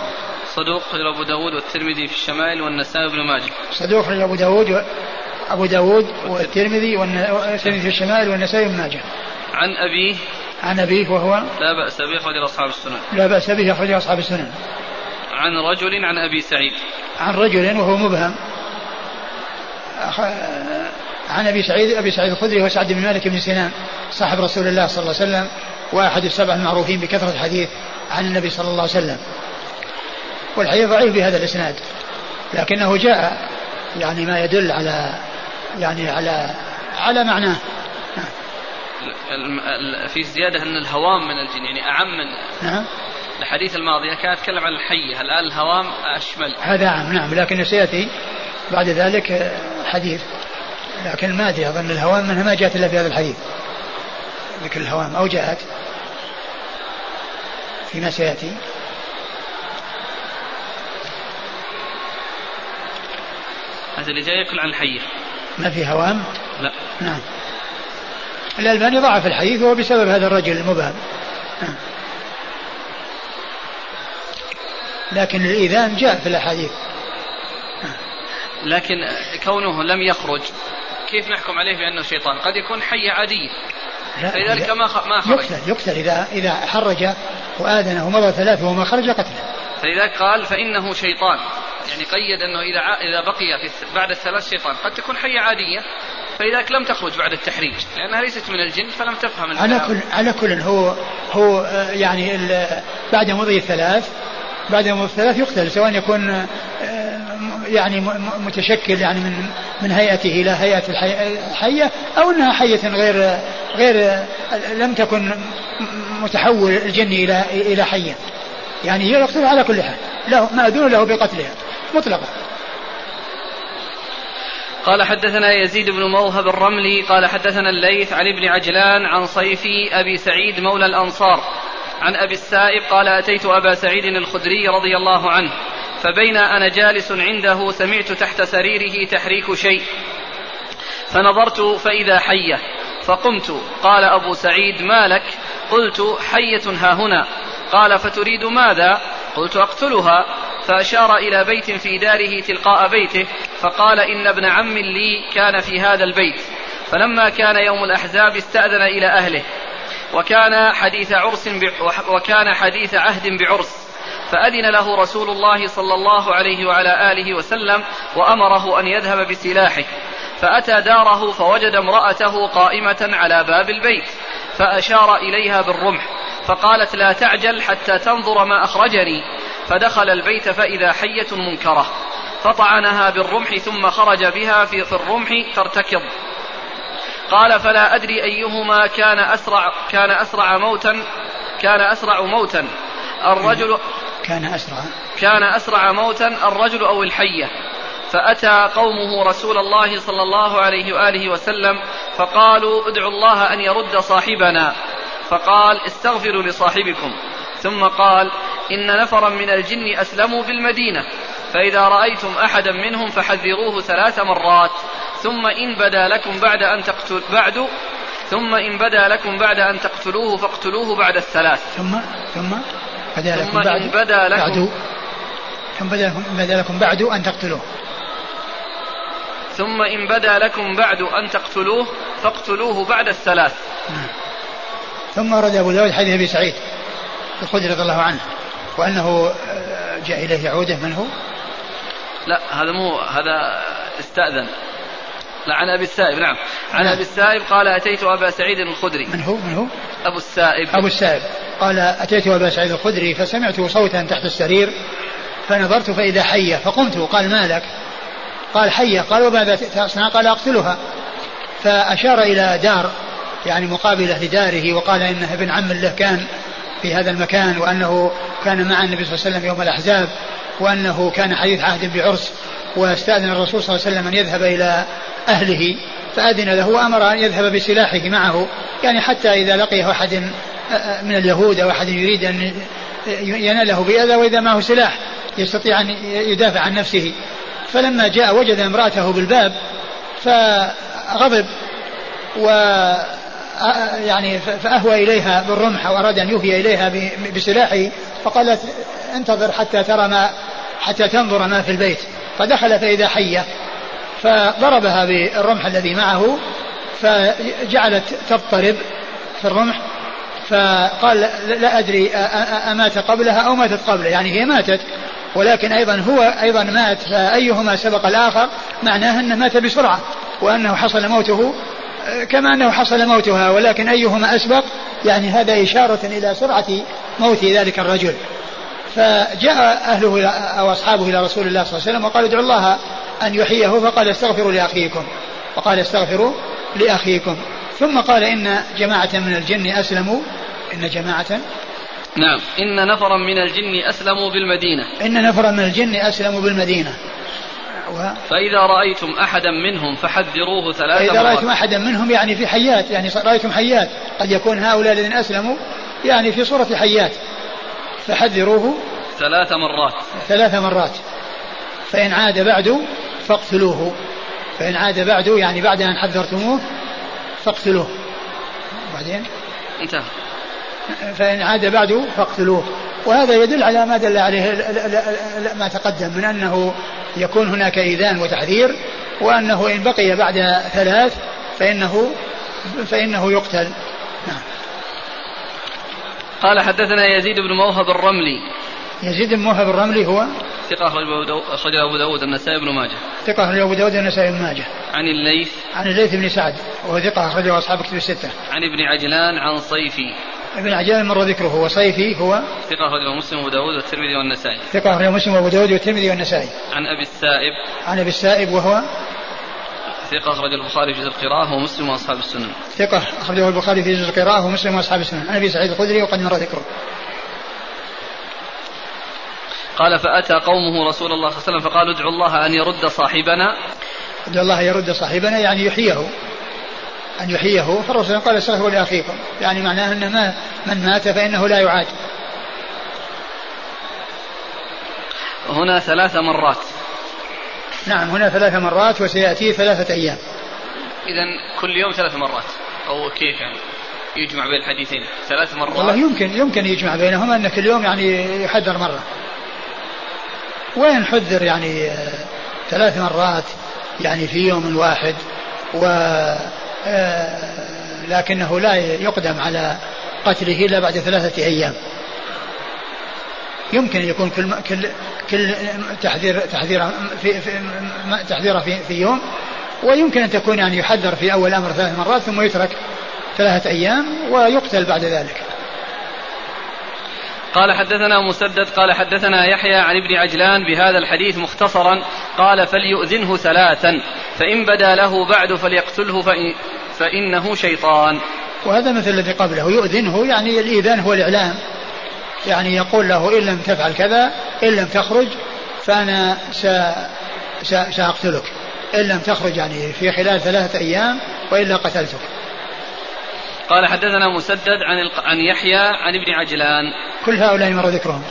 صدوق أبو داود والترمذي في الشمائل والنسائي بن ماجه. صدوق أبو داود أبو داود والترمذي والترمذي في الشمائل والنسائي بن ماجه. عن أبيه عن أبيه وهو لا بأس به أخرج أصحاب السنن. لا بأس به أخرج أصحاب السنن. عن رجل عن أبي سعيد. عن رجل وهو مبهم. عن أبي سعيد أبي سعيد الخدري وسعد بن مالك بن سنان صاحب رسول الله صلى الله عليه وسلم وأحد السبع المعروفين بكثرة الحديث عن النبي صلى الله عليه وسلم. والحديث ضعيف بهذا الإسناد لكنه جاء يعني ما يدل على يعني على على معناه. في زيادة أن الهوام من الجن يعني أعم من نعم. الحديث الماضي كان يتكلم عن الحية الآن الهوام أشمل. هذا عام نعم لكن سيأتي بعد ذلك حديث. لكن ما أدري أظن الهوام منها ما جاءت إلا في هذا الحديث. ذكر الهوام أو جاءت. فيما سيأتي. هذا اللي جاي يقول عن الحية. ما في هوام؟ لا. نعم. الألباني ضعف الحديث وهو بسبب هذا الرجل المبهم. نعم. لكن الإيذان جاء في الأحاديث. لكن كونه لم يخرج كيف نحكم عليه بأنه شيطان قد يكون حية عادية فلذلك ما ما خرج. يقتل يقتل إذا إذا حرج وآذنه ومضى ثلاثة وما خرج قتله. فلذلك قال فإنه شيطان. يعني قيد أنه إذا إذا بقي في بعد الثلاث شيطان قد تكون حية عادية فلذلك لم تخرج بعد التحريج. لأنها ليست من الجن فلم تفهم على كل على كل هو هو آه، يعني بعد مضي الثلاث بعد مضي الثلاث يقتل سواء يكون آه، يعني متشكل يعني من من هيئته إلى هيئة الحية أو إنها حية غير غير لم تكن متحول الجن إلى إلى حية. يعني هي يقتل على كل حال. له مأذون له بقتلها. مطلقا. قال حدثنا يزيد بن موهب الرملي قال حدثنا الليث عن ابن عجلان عن صيفي أبي سعيد مولى الأنصار. عن أبي السائب قال أتيت أبا سعيد الخدري رضي الله عنه. فبين أنا جالس عنده سمعت تحت سريره تحريك شيء. فنظرت فإذا حية. فقمت. قال أبو سعيد ما لك؟ قلت حية ها هنا. قال فتريد ماذا؟ قلت أقتلها. فأشار إلى بيت في داره تلقاء بيته. فقال إن ابن عم لي كان في هذا البيت. فلما كان يوم الأحزاب استأذن إلى أهله. وكان حديث عرس وكان حديث عهد بعرس. فأذن له رسول الله صلى الله عليه وعلى آله وسلم وأمره أن يذهب بسلاحه. فأتى داره فوجد امرأته قائمة على باب البيت فأشار إليها بالرمح فقالت لا تعجل حتى تنظر ما أخرجني. فدخل البيت فإذا حية منكرة فطعنها بالرمح ثم خرج بها في, في الرمح ترتكض قال فلا أدري أيهما كان أسرع كان أسرع موتا كان أسرع موتا. الرجل كان أسرع. كان أسرع موتا الرجل أو الحية. فأتى قومه رسول الله صلى الله عليه وآله وسلم فقالوا ادعوا الله أن يرد صاحبنا. فقال استغفروا لصاحبكم. ثم قال إن نفرا من الجن أسلموا بالمدينة. فإذا رأيتم أحدا منهم فحذروه ثلاث مرات. ثم إن بدا لكم بعد أن تقتل بعد ثم إن بدا لكم بعد أن تقتلوه فاقتلوه بعد الثلاث. ثم ثم بدا لكم ثم بعد إن بدا لكم بعد ثم بدا لكم, بدا لكم بعد أن تقتلوه ثم إن بدا لكم بعد أن تقتلوه فاقتلوه بعد الثلاث. ثم ورد أبو داود حديث أبي سعيد الخدري رضي الله عنه وأنه آه، جاء إليه عودة من هو؟ لا هذا مو هذا استأذن لا عن أبي السائب نعم. عن نعم. أبي السائب قال أتيت أبا سعيد الخدري. من هو؟ من هو؟ أبو السائب. أبو السائب. قال أتيت أبا سعيد الخدري فسمعت صوتا تحت السرير فنظرت فإذا حيه فقمت. قال ما لك؟ قال حيه قال وماذا تصنع؟ قال أقتلها. فأشار إلى دار يعني مقابله لداره وقال انه ابن عم له كان في هذا المكان وأنه كان مع النبي صلى الله عليه وسلم يوم الأحزاب. وأنه كان حديث عهد بعرس واستأذن الرسول صلى الله عليه وسلم أن يذهب إلى أهله فأذن له وأمر أن يذهب بسلاحه معه. يعني حتى إذا لقيه أحد من اليهود أو أحد يريد أن يناله بأذى وإذا معه سلاح يستطيع أن يدافع عن نفسه. فلما جاء وجد امرأته بالباب فغضب و يعني فأهوى إليها بالرمح وأراد أن يهوي إليها بسلاحه فقالت انتظر حتى ترى ما حتى تنظر ما في البيت. فدخل فإذا حية فضربها بالرمح الذي معه فجعلت تضطرب في الرمح. فقال لا أدري أمات قبلها أو ماتت قبله. يعني هي ماتت ولكن أيضا هو أيضا مات. فأيهما سبق الآخر؟ معناه أنه مات بسرعة وأنه حصل موته كما أنه حصل موتها. ولكن أيهما أسبق؟ يعني هذا إشارة إلى سرعة موت ذلك الرجل. فجاء أهله أو أصحابه إلى رسول الله صلى الله عليه وسلم وقالوا ادعوا الله أن يحييه فقال استغفروا لأخيكم. وقال استغفروا لأخيكم. ثم قال إن جماعة من الجن أسلموا. إن جماعة نعم. إن نفرا من الجن أسلموا بالمدينة. إن نفرا من الجن أسلموا بالمدينة. و... فإذا رأيتم أحدا منهم فحذروه ثلاث فإذا رأيتم أحدا منهم يعني في حيات يعني رأيتم حيات. قد يكون هؤلاء الذين أسلموا يعني في صورة حيات. فحذروه ثلاث مرات. ثلاث مرات. فإن عاد بعد فاقتلوه. فإن عاد بعد يعني بعد أن حذرتموه فاقتلوه. بعدين؟ انتهى. فإن عاد بعد فاقتلوه. وهذا يدل على ما دل عليه ما تقدم من أنه يكون هناك إيذان وتحذير وأنه إن بقي بعد ثلاث فإنه فإنه يقتل. نعم. قال حدثنا يزيد بن موهب الرملي. يزيد بن موهب الرملي هو ثقة أخرج أبو داود النسائي بن ماجه. ثقة أخرج أبو داود النسائي بن ماجه. عن الليث. عن الليث بن سعد وهو ثقة أخرجه أصحاب كتب الستة. عن ابن عجلان عن صيفي. ابن عجلان مر ذكره هو صيفي هو ثقة أخرجه مسلم وأبو داود والترمذي والنسائي. ثقة أخرجه مسلم وأبو داود والترمذي والنسائي. عن أبي السائب. عن أبي السائب وهو ثقة أخرج البخاري في جزء القراءة ومسلم وأصحاب السنن. ثقة أخرجه البخاري في جزء القراءة ومسلم وأصحاب السنن. عن أبي سعيد الخدري وقد مر ذكره. قال فأتى قومه رسول الله صلى الله عليه وسلم فقالوا ادعوا الله أن يرد صاحبنا ادعوا الله يرد صاحبنا يعني يحييه أن يحييه فالرسول قال استغفروا لأخيكم يعني معناه أن ما من مات فإنه لا يعاد هنا ثلاث مرات نعم هنا ثلاث مرات وسيأتي ثلاثة أيام. إذا كل يوم ثلاث مرات. أو كيف يعني؟ يجمع بين الحديثين. ثلاث مرات. والله يمكن يمكن يجمع بينهما أن كل يوم يعني يحذر مرة. وين حذر يعني ثلاث مرات يعني في يوم واحد؟ و لكنه لا يقدم على قتله إلا بعد ثلاثة أيام. يمكن أن يكون كل كل كل تحذير تحذير في, في تحذيره في, في يوم ويمكن أن تكون يعني يحذر في أول أمر ثلاث مرات ثم يترك ثلاثة أيام ويقتل بعد ذلك. قال حدثنا مسدد قال حدثنا يحيى عن ابن عجلان بهذا الحديث مختصرا قال فليؤذنه ثلاثا فإن بدا له بعد فليقتله فإن فإنه شيطان وهذا مثل الذي قبله يؤذنه يعني الإيذان هو الإعلام يعني يقول له إن لم تفعل كذا إن لم تخرج فأنا سأقتلك. إن لم تخرج يعني في خلال ثلاثة أيام وإلا قتلتك. قال حدثنا مسدد عن عن يحيى عن ابن عجلان. كل هؤلاء مر ذكرهم.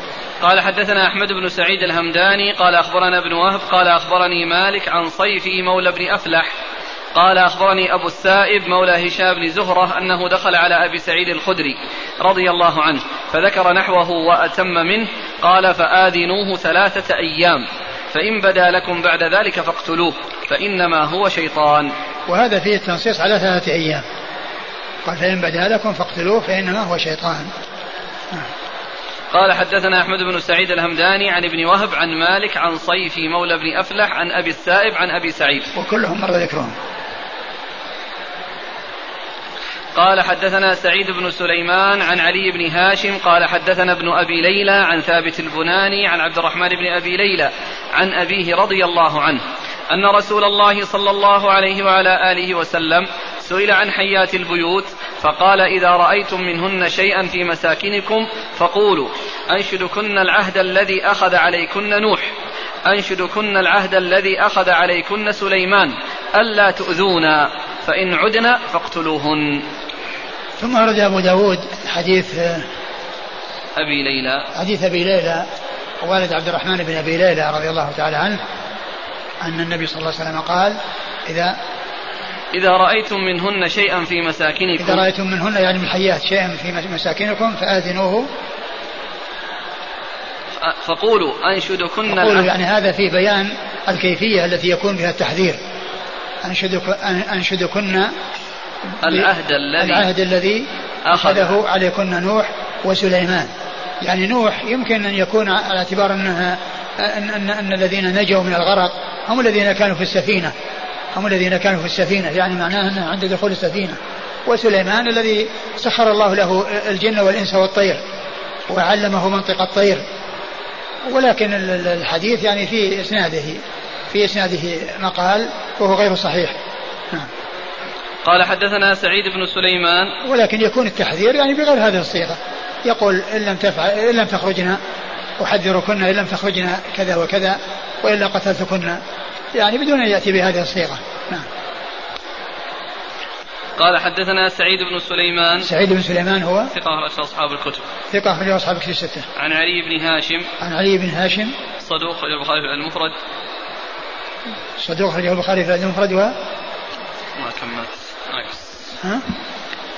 قال حدثنا أحمد بن سعيد الهمداني قال أخبرنا ابن وهب قال أخبرني مالك عن صيفي مولى بن أفلح. قال أخبرني أبو السائب مولى هشام بن زهرة أنه دخل على أبي سعيد الخدري رضي الله عنه فذكر نحوه وأتم منه قال فآذنوه ثلاثة أيام فإن بدا لكم بعد ذلك فاقتلوه فإنما هو شيطان. وهذا فيه التنصيص على ثلاثة أيام قال فإن بدا لكم فاقتلوه فإنما هو شيطان. قال حدثنا أحمد بن سعيد الهمداني عن ابن وهب عن مالك عن صيفي مولى بن أفلح عن أبي السائب عن أبي سعيد. وكلهم مر ذكرهم قال حدثنا سعيد بن سليمان عن علي بن هاشم قال حدثنا ابن أبي ليلى عن ثابت البناني عن عبد الرحمن بن أبي ليلى عن أبيه رضي الله عنه. أن رسول الله صلى الله عليه وعلى آله وسلم سئل عن حيات البيوت فقال إذا رأيتم منهن شيئا في مساكنكم فقولوا أنشدكن العهد الذي أخذ عليكن نوح أنشدكن العهد الذي أخذ عليكن سليمان ألا تؤذونا فإن عدنا فاقتلوهن. ثم أرد أبو داود حديث أبي ليلى. حديث أبي ليلى والد عبد الرحمن بن أبي ليلى رضي الله تعالى عنه أن النبي صلى الله عليه وسلم قال إذا إذا رأيتم منهن شيئا في مساكنكم إذا رأيتم منهن يعني من الحيات شيئا في مساكنكم فآذنوه. فقولوا أنشدكن فقولوا يعني هذا في بيان الكيفية التي يكون بها التحذير. أنشدك أنشدكن العهد الذي العهد الذي أخذه عليكن نوح وسليمان. يعني نوح يمكن أن يكون على اعتبار أنها أن, أن, أن الذين نجوا من الغرق هم الذين كانوا في السفينة. هم الذين كانوا في السفينة. يعني معناه أنه عند دخول السفينة. وسليمان الذي سخر الله له الجن والإنس والطير وعلمه منطق الطير. ولكن الحديث يعني في إسناده في إسناده مقال وهو غير صحيح. نعم. قال حدثنا سعيد بن سليمان. ولكن يكون التحذير يعني بغير هذه الصيغة. يقول إن لم تفعل إن لم تخرجنا أحذركن إن لم تخرجنا كذا وكذا وإلا قتلتكن. يعني بدون أن يأتي بهذه الصيغة. نعم. قال حدثنا سعيد بن سليمان. سعيد بن سليمان هو؟ ثقة أخرج أصحاب الكتب. ثقة أخرج أصحاب الكتب الستة. عن علي بن هاشم. عن علي بن هاشم. صدوق أخرج البخاري في المفرد. صدوق أخرج البخاري في المفرد و؟ ما كملت. ناقص ها؟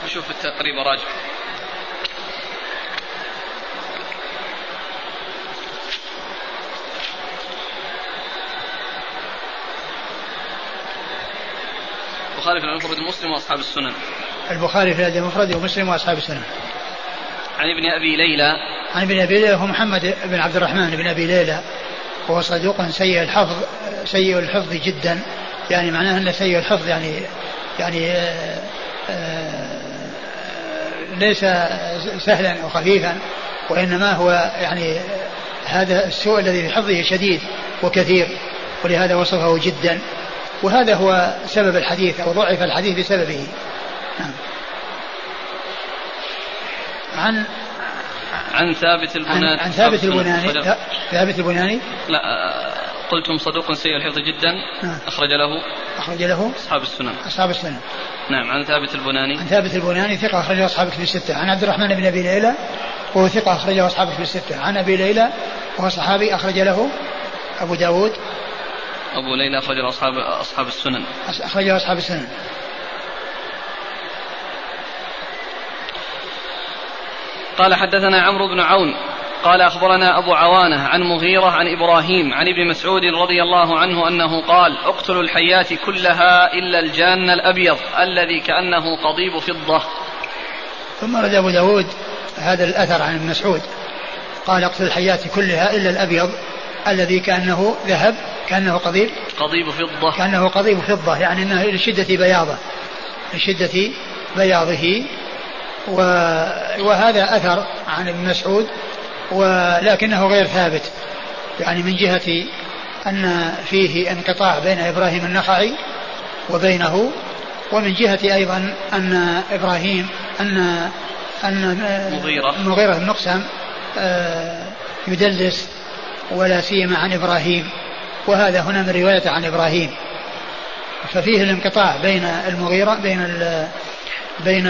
نشوف التقريب راجع. البخاري في المفرد ومسلم وأصحاب السنن. البخاري في المفرد ومسلم وأصحاب السنن. عن ابن أبي ليلى. عن ابن أبي ليلى هو محمد بن عبد الرحمن بن أبي ليلى وهو صدوق سيء الحفظ سيء الحفظ جدا يعني معناه أنه سيء الحفظ يعني يعني آآ آه، آآ آه، ليس سهلا أو خفيفا وإنما هو يعني هذا السوء الذي في حفظه شديد وكثير ولهذا وصفه جدا وهذا هو سبب الحديث أو ضعف الحديث بسببه. نعم. عن عن ثابت البناني. عن, ثابت البناني. ثابت البناني؟ لا قلتم صدوق سيء الحفظ جدا. نعم. أخرج له. أخرج له. أصحاب السنن. أصحاب السنن. نعم عن ثابت البناني. عن ثابت البناني ثقة أخرجه أصحاب الكتب الستة. عن عبد الرحمن بن أبي ليلى وهو ثقة أخرجه أصحاب الكتب الستة. عن أبي ليلى وهو صحابي أخرج له. أبو داود. أبو ليلى أخرجه أصحاب أصحاب السنن. أخرجه أصحاب السنن. قال حدثنا عمرو بن عون. قال أخبرنا أبو عوانة عن مغيرة عن إبراهيم عن ابن مسعود رضي الله عنه أنه قال اقتلوا الحيات كلها إلا الجان الأبيض الذي كأنه قضيب فضة. ثم رد أبو داود هذا الأثر عن ابن مسعود. قال أقتل الحيات كلها إلا الأبيض الذي كأنه ذهب كأنه قضيب. قضيب فضة. كأنه قضيب فضة يعني أنه لشدة بياضه لشدة بياضه. و... وهذا أثر عن ابن مسعود ولكنه غير ثابت. يعني من جهة أن فيه انقطاع بين إبراهيم النخعي وبينه ومن جهة أيضا أن إبراهيم أن أن مغيرة. مغيرة بن مقسم آه، يدلس ولا سيما عن إبراهيم. وهذا هنا من رواية عن إبراهيم. ففيه الانقطاع بين المغيرة بين بين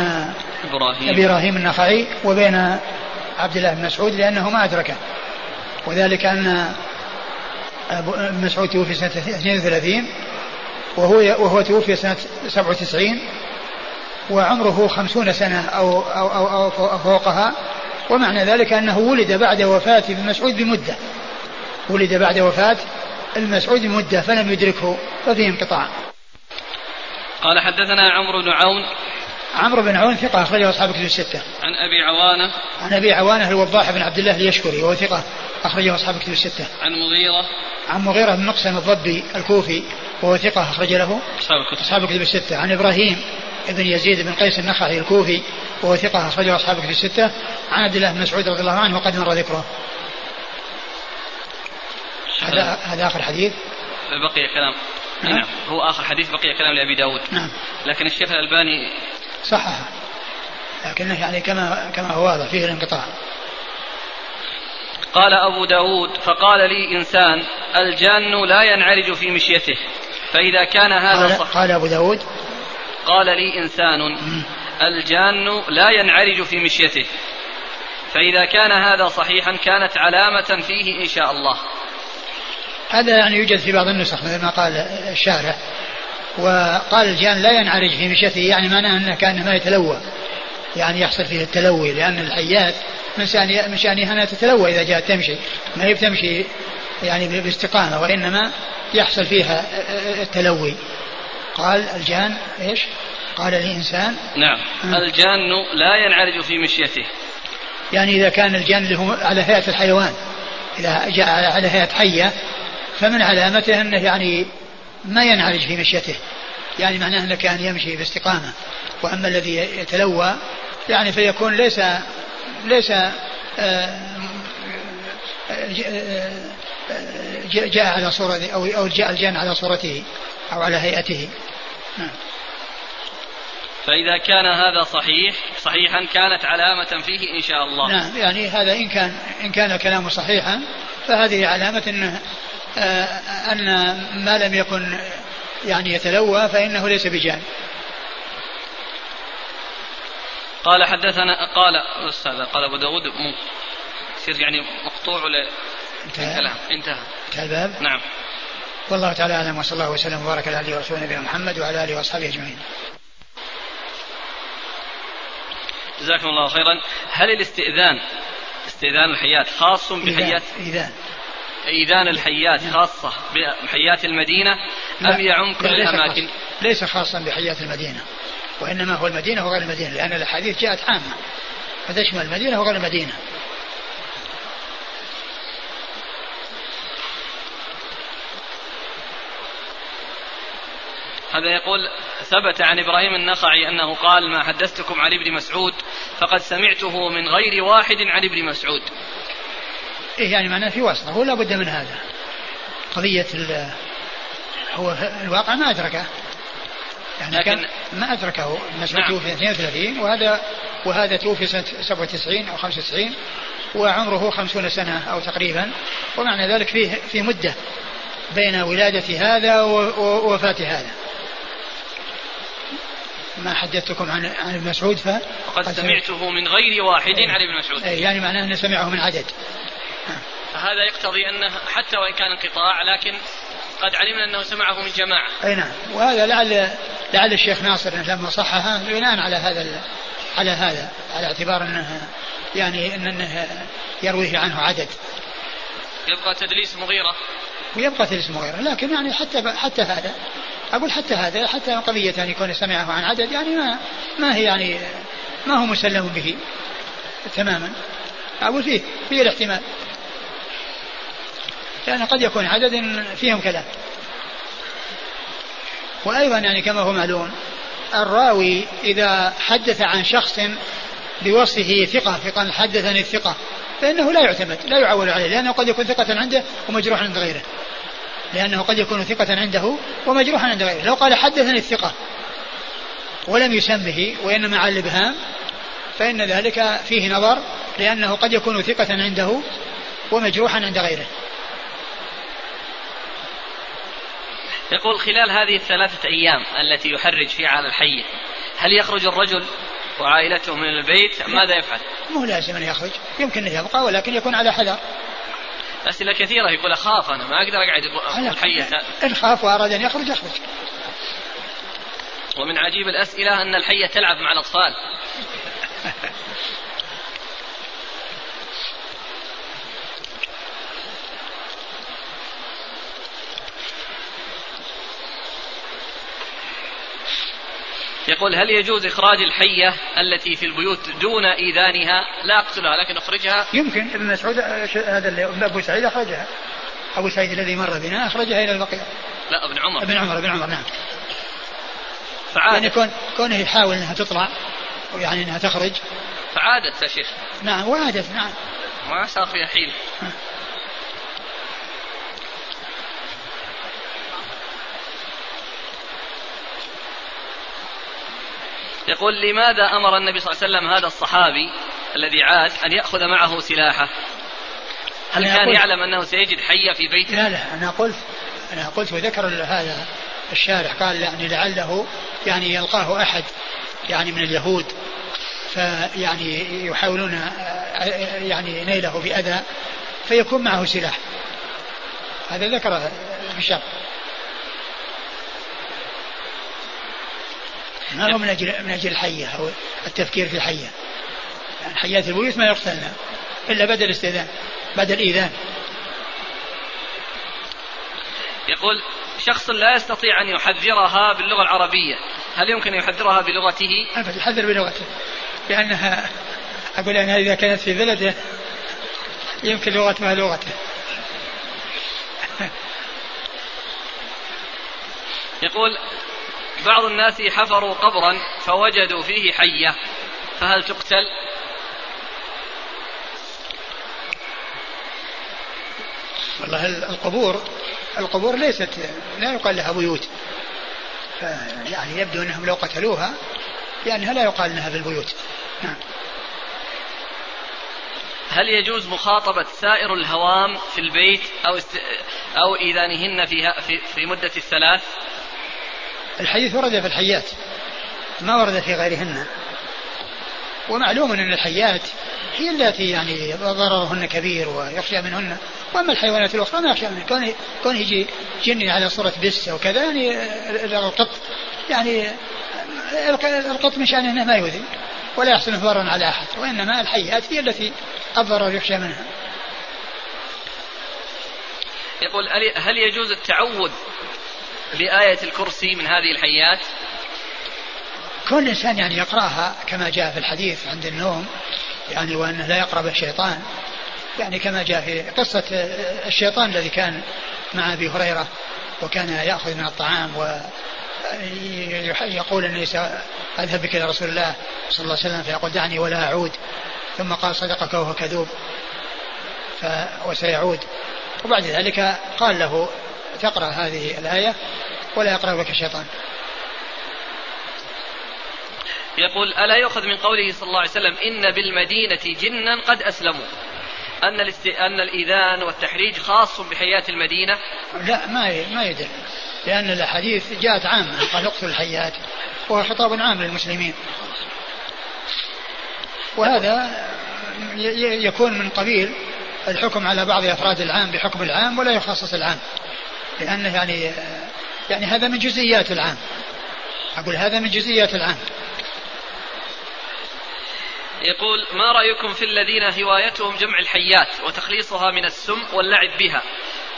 إبراهيم. إبراهيم النخعي وبين عبد الله بن مسعود لأنه ما أدركه. وذلك أن مسعود توفي سنة 32 وهو وهو توفي سنة 97 وعمره خمسون سنة أو أو أو, أو فوقها. ومعنى ذلك أنه ولد بعد وفاة ابن مسعود بمدة. ولد بعد وفاة المسعود بمدة فلم يدركه ففيه انقطاع قال حدثنا عمرو بن عون عمرو بن عون ثقة أخرجه أصحاب كتب الستة. عن أبي عوانة. عن أبي عوانة الوضاح بن عبد الله اليشكري وهو ثقة أخرجه أصحاب كتب الستة. عن مغيرة. عن مغيرة بن مقسم الضبي الكوفي وهو ثقة أخرج له أصحاب الكتب. أصحاب الكتب الستة. عن إبراهيم بن يزيد بن قيس النخعي الكوفي وهو ثقة أخرجه أصحاب الكتب الستة. عن عبد الله بن مسعود رضي الله عنه وقد مر ذكره. هذا هذا آخر حديث. بقي كلام. نعم. هو آخر حديث بقي كلام لأبي داود. نعم. لكن الشيخ الألباني صحح لكنه يعني كما كما هو واضح فيه الانقطاع. قال أبو داود فقال لي إنسان الجان لا ينعرج في مشيته. فإذا كان هذا قال, صح قال أبو داود. قال لي إنسان الجان لا ينعرج في مشيته. فإذا كان هذا صحيحا كانت علامة فيه إن شاء الله. هذا يعني يوجد في بعض النسخ مثل ما قال الشارع وقال الجان لا ينعرج في مشيته يعني معناه أنه كأنه ما يتلوى. يعني يحصل فيه التلوي لأن الحيات من شان من شأنها أنها تتلوى إذا جاءت تمشي. ما هي بتمشي يعني باستقامة وإنما يحصل فيها التلوي. قال الجان إيش؟ قال الإنسان نعم. الجان لا ينعرج في مشيته. يعني إذا كان الجان اللي هو على هيئة الحيوان إذا جاء على هيئة حية فمن علامته أنه يعني ما ينعرج في مشيته. يعني معناه أنه كان يمشي باستقامة وأما الذي يتلوى يعني فيكون ليس ليس آه، جاء على صورة أو أو جاء الجان على صورته أو على هيئته. نعم. فإذا كان هذا صحيح صحيحا كانت علامة فيه إن شاء الله. نعم يعني هذا إن كان إن كان كلامه صحيحا فهذه علامة أنه آه، أن ما لم يكن يعني يتلوى فإنه ليس بجان قال حدثنا قال أستاذ قال أبو داود يصير يعني مقطوع ولا انتهى؟ الكلام. انتهى. انتهى الباب؟ نعم. والله تعالى أعلم وصلى الله وسلم وبارك على اله ورسوله نبينا محمد وعلى آله وأصحابه أجمعين. جزاكم الله خيرا. هل الاستئذان استئذان الحيات خاص بحيات إذان. إيذان الحيات. خاصة بحيات المدينة أم يعم كل الأماكن خاص ليس خاصا بحيات المدينة وإنما هو المدينة وغير المدينة لأن الأحاديث جاءت عامة فتشمل المدينة وغير المدينة هذا يقول ثبت عن إبراهيم النخعي أنه قال ما حدثتكم عن ابن مسعود فقد سمعته من غير واحد عن ابن مسعود. إيه يعني معناه في واسطة هو لابد من هذا. قضية هو الواقع ما أدركه. يعني لكن كان ما مسعود نعم. توفي 32 وهذا وهذا توفي سنة 97 أو 95 وعمره 50 سنة أو تقريبا ومعنى ذلك فيه في مدة بين ولادة هذا ووفاة هذا ما حدثتكم عن عن ابن مسعود ف وقد سمعته من غير واحد أيه عن ابن مسعود أيه يعني معناه أنه سمعه من عدد فهذا يقتضي أنه حتى وإن كان انقطاع لكن قد علمنا أنه سمعه من جماعة. أي نعم. وهذا لعل لعل الشيخ ناصر لما صحها بناء على هذا على هذا على اعتبار أنه يعني إنه يرويه عنه عدد. يبقى تدليس مغيرة. ويبقى تدليس مغيرة لكن يعني حتى حتى هذا أقول حتى هذا حتى قضية أن يكون سمعه عن عدد يعني ما ما هي يعني ما هو مسلم به تماما. أقول فيه فيه الاحتمال. لأن قد يكون عدد فيهم كلام وأيضا يعني كما هو معلوم الراوي إذا حدث عن شخص بوصفه ثقة ثقة حدثني الثقة فإنه لا يعتمد لا يعول عليه لأنه قد يكون ثقة عنده ومجروح عند غيره. لأنه قد يكون ثقة عنده ومجروحا عند غيره. لو قال حدثني الثقة ولم يسمه وإنما على الإبهام فإن ذلك فيه نظر لأنه قد يكون ثقة عنده ومجروحا عند غيره. يقول خلال هذه الثلاثة أيام التي يحرج فيها على الحي هل يخرج الرجل وعائلته من البيت؟ ماذا يفعل؟ مو لازم أن يخرج يمكن أن يبقى ولكن يكون على حذر. أسئلة كثيرة يقول أخاف أنا ما أقدر أقعد الحية إن خاف وأراد أن يخرج يخرج ومن عجيب الأسئلة أن الحية تلعب مع الأطفال. يقول هل يجوز إخراج الحية التي في البيوت دون إيذانها؟ لا أقتلها لكن أخرجها؟ يمكن ابن مسعود هذا أبو سعيد أخرجها. أبو سعيد الذي مر بنا أخرجها إلى البقيع. لا ابن عمر. ابن عمر ابن عمر نعم. فعادت. يعني كون كونه يحاول إنها تطلع ويعني إنها تخرج. فعادت يا شيخ. نعم وعادت نعم. ما صار فيها حيل. يقول لماذا أمر النبي صلى الله عليه وسلم هذا الصحابي الذي عاد أن يأخذ معه سلاحه؟ هل كان يعلم أنه سيجد حية في بيته؟ لا لا أنا قلت أنا قلت وذكر هذا الشارح قال يعني لعله يعني يلقاه أحد يعني من اليهود فيعني يحاولون يعني نيله بأذى فيكون معه سلاح. هذا ذكره في ما هو من أجل من أجل الحية أو التفكير في الحية. يعني حيات البيوت ما يقتلن إلا بدل الاستئذان بدل الإيذان. يقول شخص لا يستطيع أن يحذرها باللغة العربية. هل يمكن أن يحذرها بلغته؟ أبدا يحذر بلغته. لأنها أقول أنها إذا كانت في بلده يمكن لغتها لغته. يقول بعض الناس حفروا قبرا فوجدوا فيه حية فهل تقتل؟ والله القبور القبور ليست لا يقال لها بيوت يعني يبدو إنهم لو قتلوها لأنها لا يقال انها بالبيوت نعم هل يجوز مخاطبة سائر الهوام في البيت أو است... أو إيذانهن فيها في, في مدة الثلاث؟ الحديث ورد في الحيات. ما ورد في غيرهن. ومعلوم أن الحيات هي التي يعني ضررهن كبير ويخشى منهن. وأما الحيوانات الأخرى ما يخشى منها كون كون يجي جني على صورة بس أو كذا يعني القط يعني القط من شأنه إنه ما يؤذي ولا يحصل ضررا على أحد. وإنما الحيات هي التي الضرر يخشى منها. يقول هل يجوز التعوذ بآية الكرسي من هذه الحيات؟ كل إنسان يعني يقرأها كما جاء في الحديث عند النوم يعني وأنه لا يقرب الشيطان يعني كما جاء في قصة الشيطان الذي كان مع أبي هريرة وكان يأخذ من الطعام ويقول أني سأذهب بك إلى رسول الله صلى الله عليه وسلم فيقول دعني ولا أعود. ثم قال صدقك وهو كذوب. ف وسيعود. وبعد ذلك قال له تقرأ هذه الآية ولا يقرأ بك الشيطان يقول ألا يؤخذ من قوله صلى الله عليه وسلم إن بالمدينة جنا قد أسلموا أن الاست... أن الإذان والتحريج خاص بحيات المدينة؟ لا ما ما يدل لأن الأحاديث جاءت عامة قال اقتل الحيات وهو خطاب عام للمسلمين. وهذا يكون من قبيل الحكم على بعض أفراد العام بحكم العام ولا يخصص العام. لأنه يعني يعني هذا من جزئيات العام. أقول هذا من جزئيات العام. يقول ما رأيكم في الذين هوايتهم جمع الحيات وتخليصها من السم واللعب بها؟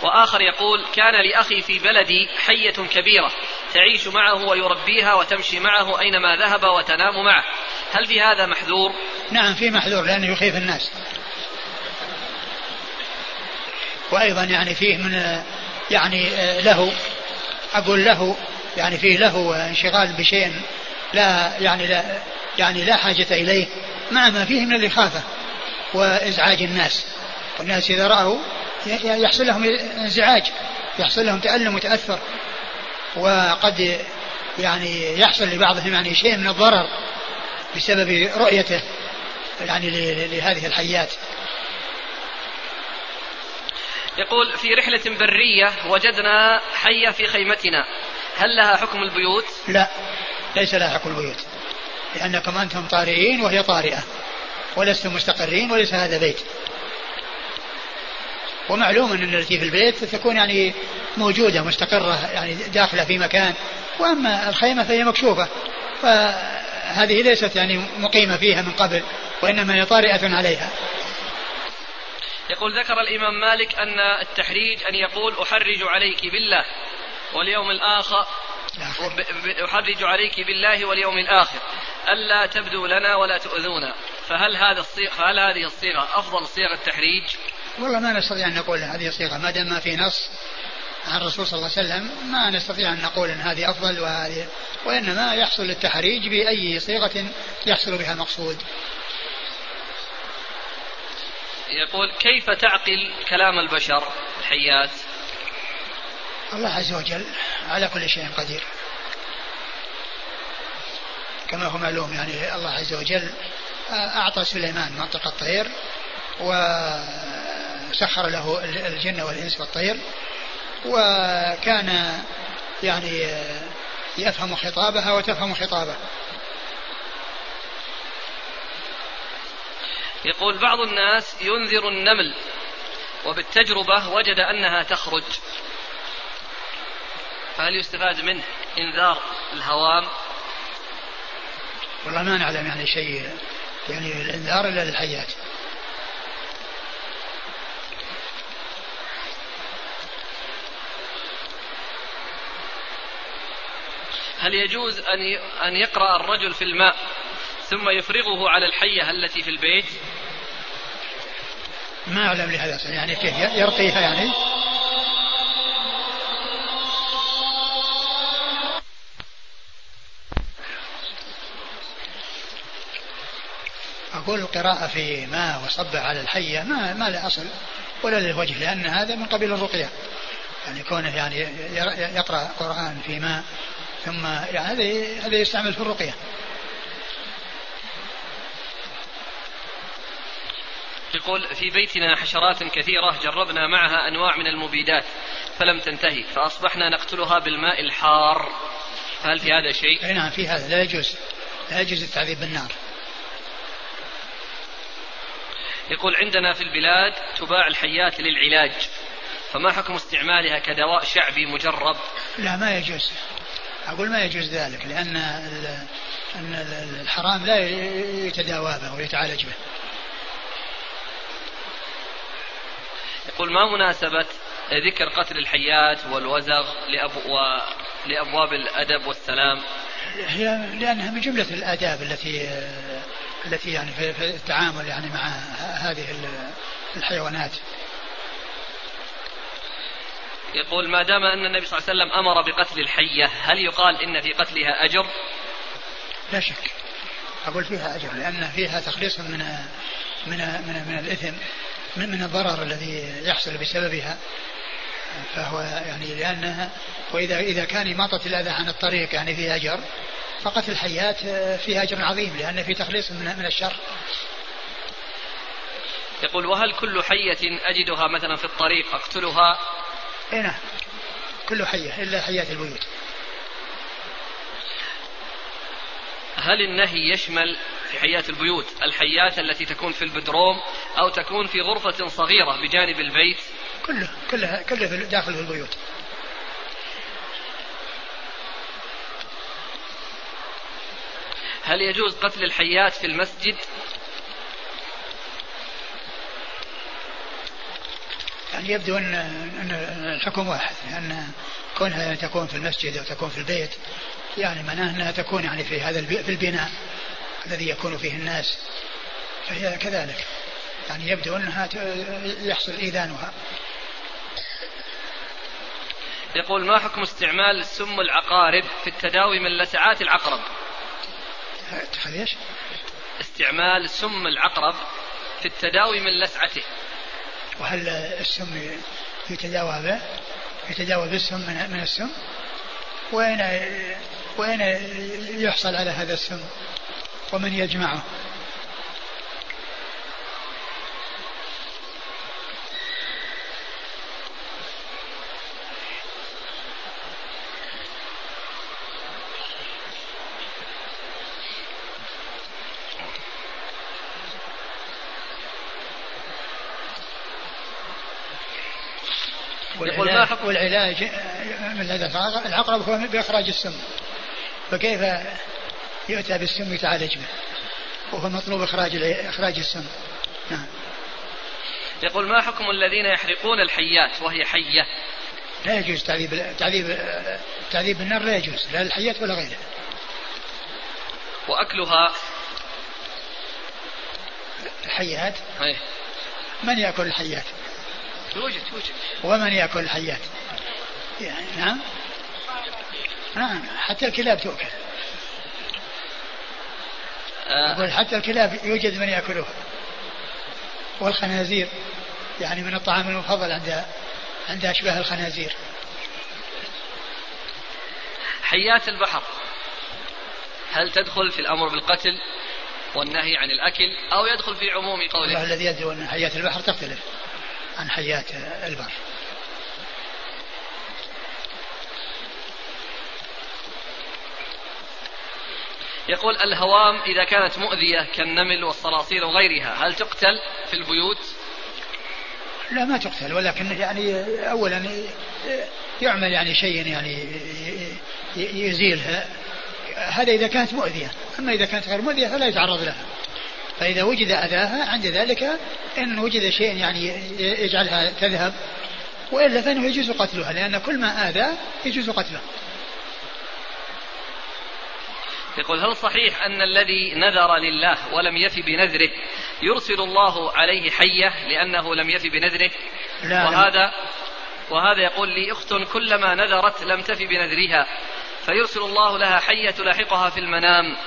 وآخر يقول كان لأخي في بلدي حية كبيرة تعيش معه ويربيها وتمشي معه أينما ذهب وتنام معه. هل في هذا محذور؟ نعم في محذور لأنه يخيف الناس. وأيضا يعني فيه من يعني له أقول له يعني فيه له انشغال بشيء لا يعني لا يعني لا حاجة إليه مع ما فيه من الإخافة وإزعاج الناس. والناس إذا رأوا يحصل لهم انزعاج يحصل لهم تألم وتأثر وقد يعني يحصل لبعضهم يعني شيء من الضرر بسبب رؤيته يعني لهذه الحيات. يقول في رحلة برية وجدنا حية في خيمتنا. هل لها حكم البيوت؟ لا ليس لها حكم البيوت. لأنكم أنتم طارئين وهي طارئة. ولستم مستقرين وليس هذا بيت. ومعلوم أن التي في البيت تكون يعني موجودة مستقرة يعني داخلة في مكان. وأما الخيمة فهي مكشوفة. فهذه ليست يعني مقيمة فيها من قبل وإنما هي طارئة عليها. يقول ذكر الإمام مالك أن التحريج أن يقول أحرج عليك بالله واليوم الآخر أحرج عليك بالله واليوم الآخر. ألا تبدو لنا ولا تؤذونا. فهل هذا الصيغة فهل هذه الصيغة أفضل صيغ التحريج؟ والله ما نستطيع أن نقول هذه الصيغة ما دام ما في نص عن الرسول صلى الله عليه وسلم ما نستطيع أن نقول أن هذه أفضل وهذه وإنما يحصل التحريج بأي صيغة يحصل بها المقصود يقول كيف تعقل كلام البشر الحيات؟ الله عز وجل على كل شيء قدير. كما هو معلوم يعني الله عز وجل أعطى سليمان منطق الطير وسخر له الجن والإنس والطير وكان يعني يفهم خطابها وتفهم خطابه. يقول بعض الناس ينذر النمل وبالتجربة وجد أنها تخرج. فهل يستفاد منه إنذار الهوام؟ والله ما نعلم يعني شيء يعني الإنذار إلا للحيات. هل يجوز أن أن يقرأ الرجل في الماء؟ ثم يفرغه على الحية التي في البيت. ما أعلم لهذا يعني كيف؟ يرقيها يعني؟ أقول القراءة في ماء وصب على الحية ما ما له أصل ولا له وجه لأن هذا من قبيل الرقية. يعني كونه يعني يقرأ قرآن في ماء ثم يعني هذا يستعمل في الرقية. يقول في بيتنا حشرات كثيرة جربنا معها أنواع من المبيدات فلم تنتهي فأصبحنا نقتلها بالماء الحار. هل في هذا شيء؟ نعم في هذا لا يجوز لا يجوز التعذيب بالنار. يقول عندنا في البلاد تباع الحيات للعلاج فما حكم استعمالها كدواء شعبي مجرب؟ لا ما يجوز. أقول ما يجوز ذلك لأن الحرام لا يتداوى به ويتعالج به. يقول ما مناسبة ذكر قتل الحيات والوزغ لأبو لأبواب الأدب والسلام؟ هي لأنها من جملة الآداب التي التي يعني في التعامل يعني مع هذه الحيوانات. يقول ما دام أن النبي صلى الله عليه وسلم أمر بقتل الحية هل يقال إن في قتلها أجر؟ لا شك. أقول فيها أجر لأن فيها تخليص من من من, من الإثم. من, من الضرر الذي يحصل بسببها. فهو يعني لأنها وإذا إذا كان إماطة الأذى عن الطريق يعني فيها أجر فقتل الحيات فيها أجر عظيم لأن في تخليص من, من الشر. يقول وهل كل حية أجدها مثلا في الطريق أقتلها؟ اي نعم. كل حية إلا حيات البيوت. هل النهي يشمل في حيات البيوت الحيات التي تكون في البدروم أو تكون في غرفة صغيرة بجانب البيت. كله كلها كله داخل في البيوت. هل يجوز قتل الحيات في المسجد؟ يعني يبدو ان أن الحكم واحد لأن كونها تكون في المسجد أو تكون في البيت يعني معناه أنها تكون يعني في هذا في البناء. الذي يكون فيه الناس فهي كذلك يعني يبدو أنها يحصل إيذانها يقول ما حكم استعمال سم العقارب في التداوي من لسعات العقرب إيش؟ استعمال سم العقرب في التداوي من لسعته وهل السم يتداوى به؟ يتداوى بالسم من, من السم؟ وأين وأين يحصل على هذا السم؟ ومن يجمعه؟ والعلاج, والعلاج من هذا؟ العقرب هو بإخراج السم. فكيف يؤتى بالسم يتعالج به وهو مطلوب إخراج إخراج السم. نعم. يقول ما حكم الذين يحرقون الحيات وهي حية؟ لا يجوز تعذيب تعذيب تعذيب بالنار لا يجوز. لا الحيات ولا غيرها. وأكلها؟ الحيات؟ من يأكل الحيات؟ توجد توجد. ومن يأكل الحيات؟ يعني نعم. نعم. حتى الكلاب تؤكل. أقول حتى الكلاب يوجد من يأكلها والخنازير يعني من الطعام المفضل عند عند أشباه الخنازير. حيات البحر. هل تدخل في الأمر بالقتل والنهي عن الأكل أو يدخل في عموم قوله؟ الذي يدعو أن حيات البحر تختلف عن حياة البر يقول الهوام إذا كانت مؤذية كالنمل والصراصير وغيرها هل تقتل في البيوت؟ لا ما تقتل ولكن يعني أولا يعمل يعني شيء يعني يزيلها. هذا إذا كانت مؤذية أما إذا كانت غير مؤذية فلا يتعرض لها. فإذا وجد أذاها عند ذلك إن وجد شيء يعني يجعلها تذهب وإلا فإنه يجوز قتلها لأن كل ما آذى يجوز قتله. يقول هل صحيح أن الذي نذر لله ولم يف بنذره يرسل الله عليه حية لأنه لم يف بنذره؟ لا وهذا وهذا يقول لي أخت كلما نذرت لم تف بنذرها فيرسل الله لها حية تلاحقها في المنام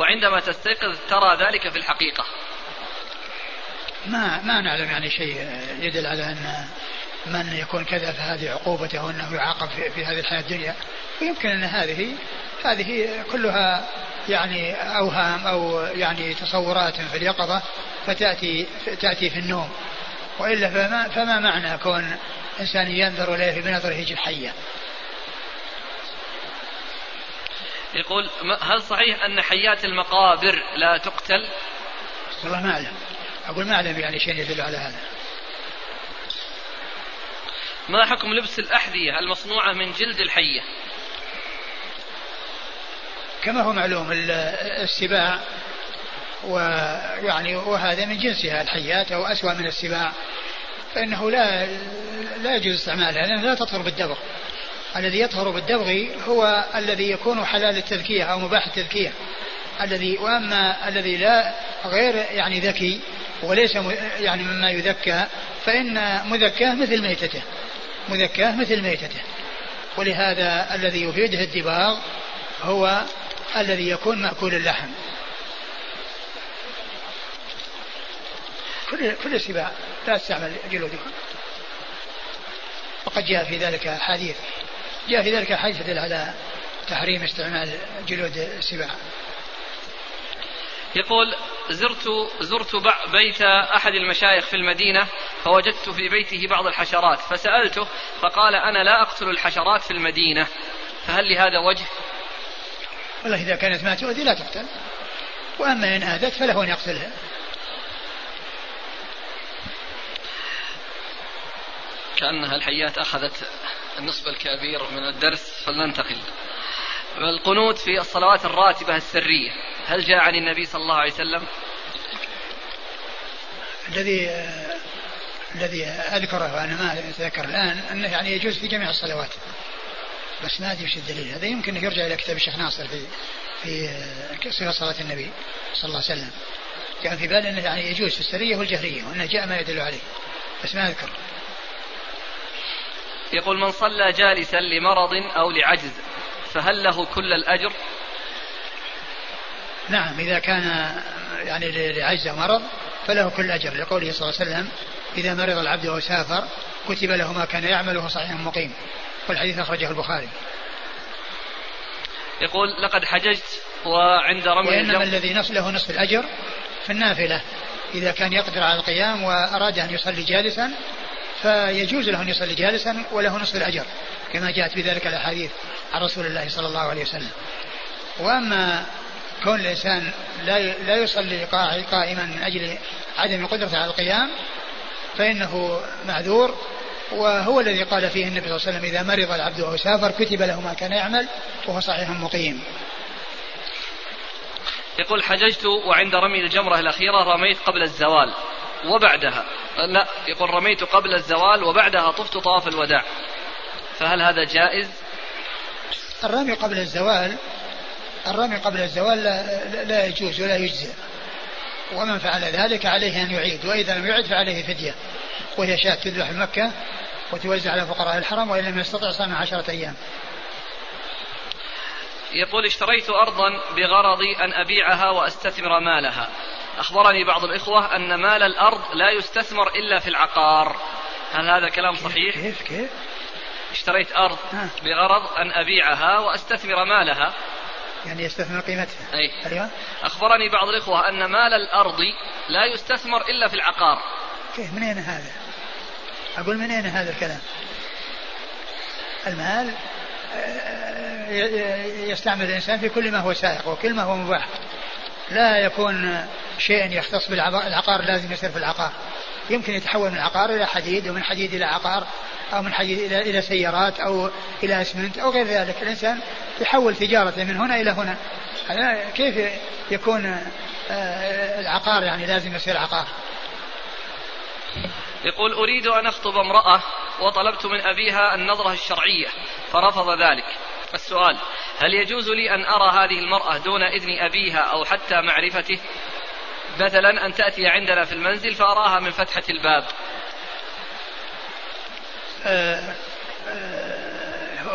وعندما تستيقظ ترى ذلك في الحقيقة. ما ما نعلم يعني شيء يدل على أن من يكون كذا فهذه عقوبته وأنه يعاقب في, في هذه الحياة الدنيا. ويمكن أن هذه هذه كلها يعني أوهام أو يعني تصورات في اليقظة فتأتي تأتي في النوم. وإلا فما, فما معنى كون إنسان ينظر إليه بنظره جحية يقول هل صحيح أن حيات المقابر لا تقتل؟ والله ما أعلم. أقول ما أعلم يعني شيء يدل على هذا. ما حكم لبس الأحذية المصنوعة من جلد الحية؟ كما هو معلوم السباع ويعني وهذا من جنسها الحيات أو أسوأ من السباع. فإنه لا لا يجوز استعمالها لأنها لا تطهر بالدبغ. الذي يطهر بالدبغ هو الذي يكون حلال التذكية أو مباح التذكية. الذي وأما الذي لا غير يعني ذكي وليس يعني مما يذكى فإن مذكاه مثل ميتته. مذكاه مثل ميتته. ولهذا الذي يفيده الدباغ هو الذي يكون مأكول اللحم. كل كل السباع لا تستعمل جلودها وقد جاء في ذلك حديث. جاء في ذلك حديث على تحريم استعمال جلود السباع. يقول زرت زرت بيت أحد المشايخ في المدينة فوجدت في بيته بعض الحشرات فسألته فقال أنا لا أقتل الحشرات في المدينة فهل لهذا وجه؟ والله إذا كانت ما تؤذي لا تقتل وأما إن آذت فله أن يقتلها كأنها الحيات أخذت النصف الكبير من الدرس فلننتقل القنوت في الصلوات الراتبة السرية. هل جاء عن النبي صلى الله عليه وسلم؟ الذي الذي أذكره وأنا ما أتذكر الآن أنه يعني يجوز في جميع الصلوات. بس ما أدري وش الدليل. هذا يمكن يرجع إلى كتاب الشيخ ناصر في في صفة صلاة النبي صلى الله عليه وسلم. كان في بالي أنه يعني يجوز في السرية والجهرية وأنه جاء ما يدل عليه. بس ما أذكر. يقول من صلى جالسا لمرض أو لعجز. فهل له كل الأجر؟ نعم إذا كان يعني لعجز مرض فله كل أجر. لقوله صلى الله عليه وسلم إذا مرض العبد أو سافر كتب له ما كان يعمل وهو صحيح مقيم. والحديث أخرجه البخاري. يقول لقد حججت وعند رمي وإنما الذي نص له نصف الأجر في النافلة. إذا كان يقدر على القيام وأراد أن يصلي جالسا فيجوز له أن يصلي جالسا وله نصف الأجر كما جاءت بذلك الأحاديث عن رسول الله صلى الله عليه وسلم. وأما كون الإنسان لا لا يصلي قائما من أجل عدم قدرته على القيام فإنه معذور. وهو الذي قال فيه النبي صلى الله عليه وسلم إذا مرض العبد أو سافر كتب له ما كان يعمل وهو صحيح مقيم. يقول حججت وعند رمي الجمرة الأخيرة رميت قبل الزوال. وبعدها. لا يقول رميت قبل الزوال وبعدها طفت طواف الوداع. فهل هذا جائز؟ الرمي قبل الزوال الرمي قبل الزوال لا, لا يجوز ولا يجزئ. ومن فعل ذلك عليه أن يعيد وإذا لم يعد فعليه فدية. وهي شاة تذبح مكة وتوزع على فقراء الحرم وإن لم يستطع صام عشرة أيام. يقول اشتريت أرضا بغرض أن أبيعها وأستثمر مالها. أخبرني بعض الإخوة أن مال الأرض لا يستثمر إلا في العقار. هل هذا كلام صحيح؟ كيف كيف؟ اشتريت أرض بغرض أن أبيعها وأستثمر مالها. يعني يستثمر قيمتها. أي. أيوة. أخبرني بعض الإخوة أن مال الأرض لا يستثمر إلا في العقار. كيف؟ من أين هذا؟ أقول من أين هذا الكلام؟ المال آه، يستعمل الإنسان في كل ما هو سائق وكل ما هو مباح. لا يكون شيء يختص بالعقار لازم يصير في العقار. يمكن يتحول من عقار إلى حديد ومن حديد إلى عقار أو من حديد إلى إلى سيارات أو إلى أسمنت أو غير ذلك. الإنسان يحول تجارته من هنا إلى هنا. كيف يكون آه، العقار يعني لازم يصير عقار؟ يقول أريد أن أخطب امرأة وطلبت من أبيها النظرة الشرعية فرفض ذلك. السؤال هل يجوز لي أن أرى هذه المرأة دون إذن أبيها أو حتى معرفته مثلا أن تأتي عندنا في المنزل فأراها من فتحة الباب آه، آه،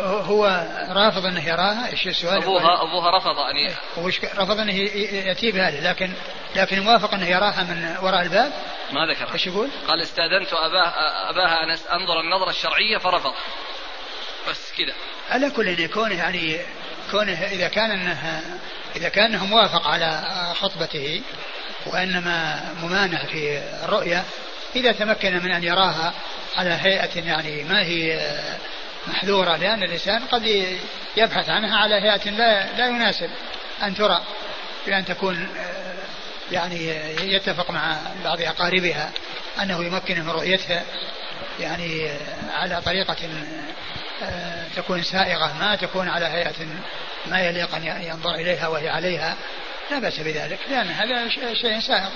هو رافض انه يراها إيش السؤال؟ ابوها أبوها رفض ي... وش رفض انه يأتي بهذا لكن لكن موافق انه يراها من وراء الباب؟ ما ذكر إيش يقول؟ قال استأذنت اباه أباها أن أنظر النظرة الشرعية فرفض بس كذا على كل يكون يعني كونه إذا كان انه إذا كان إنه موافق على خطبته وإنما ممانع في الرؤية إذا تمكن من أن يراها على هيئة يعني ما هي محذورة لأن الإنسان قد يبحث عنها على هيئة لا لا يناسب أن ترى بأن تكون يعني يتفق مع بعض أقاربها أنه يمكنه من رؤيتها يعني على طريقة تكون سائغة ما تكون على هيئة ما يليق أن ينظر إليها وهي عليها. لا بأس بذلك لأن هذا شيء سائغ.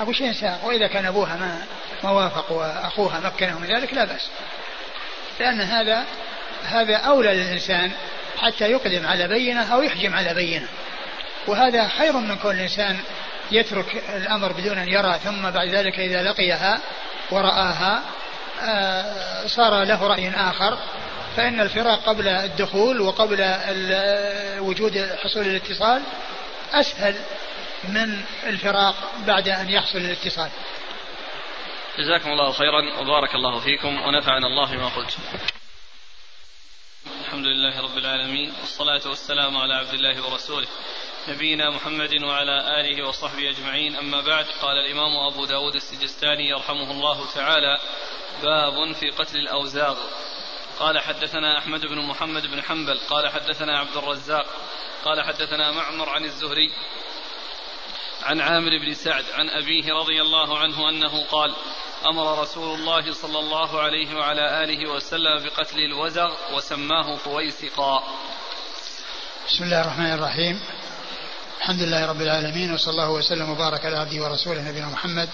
أبو شيء سائغ. وإذا كان أبوها ما ما وافق وأخوها مكنه من ذلك لا بأس. لأن هذا هذا أولى للإنسان حتى يقدم على بينة أو يحجم على بينة. وهذا خير من كل إنسان يترك الأمر بدون أن يرى ثم بعد ذلك إذا لقيها ورآها آه، صار له رأي آخر فإن الفراق قبل الدخول وقبل وجود حصول الاتصال أسهل من الفراق بعد أن يحصل الاتصال. جزاكم الله خيرا وبارك الله فيكم ونفعنا الله بما قلت. الحمد لله رب العالمين والصلاة والسلام على عبد الله ورسوله. نبينا محمد وعلى آله وصحبه أجمعين. أما بعد قال الإمام أبو داود السجستاني يرحمه الله تعالى باب في قتل الأوزاغ. قال حدثنا أحمد بن محمد بن حنبل قال حدثنا عبد الرزاق قال حدثنا معمر عن الزهري عن عامر بن سعد عن أبيه رضي الله عنه أنه قال أمر رسول الله صلى الله عليه وعلى آله وسلم بقتل الوزغ وسماه فويسقا بسم الله الرحمن الرحيم. الحمد لله رب العالمين وصلى الله وسلم وبارك على عبده ورسوله نبينا محمد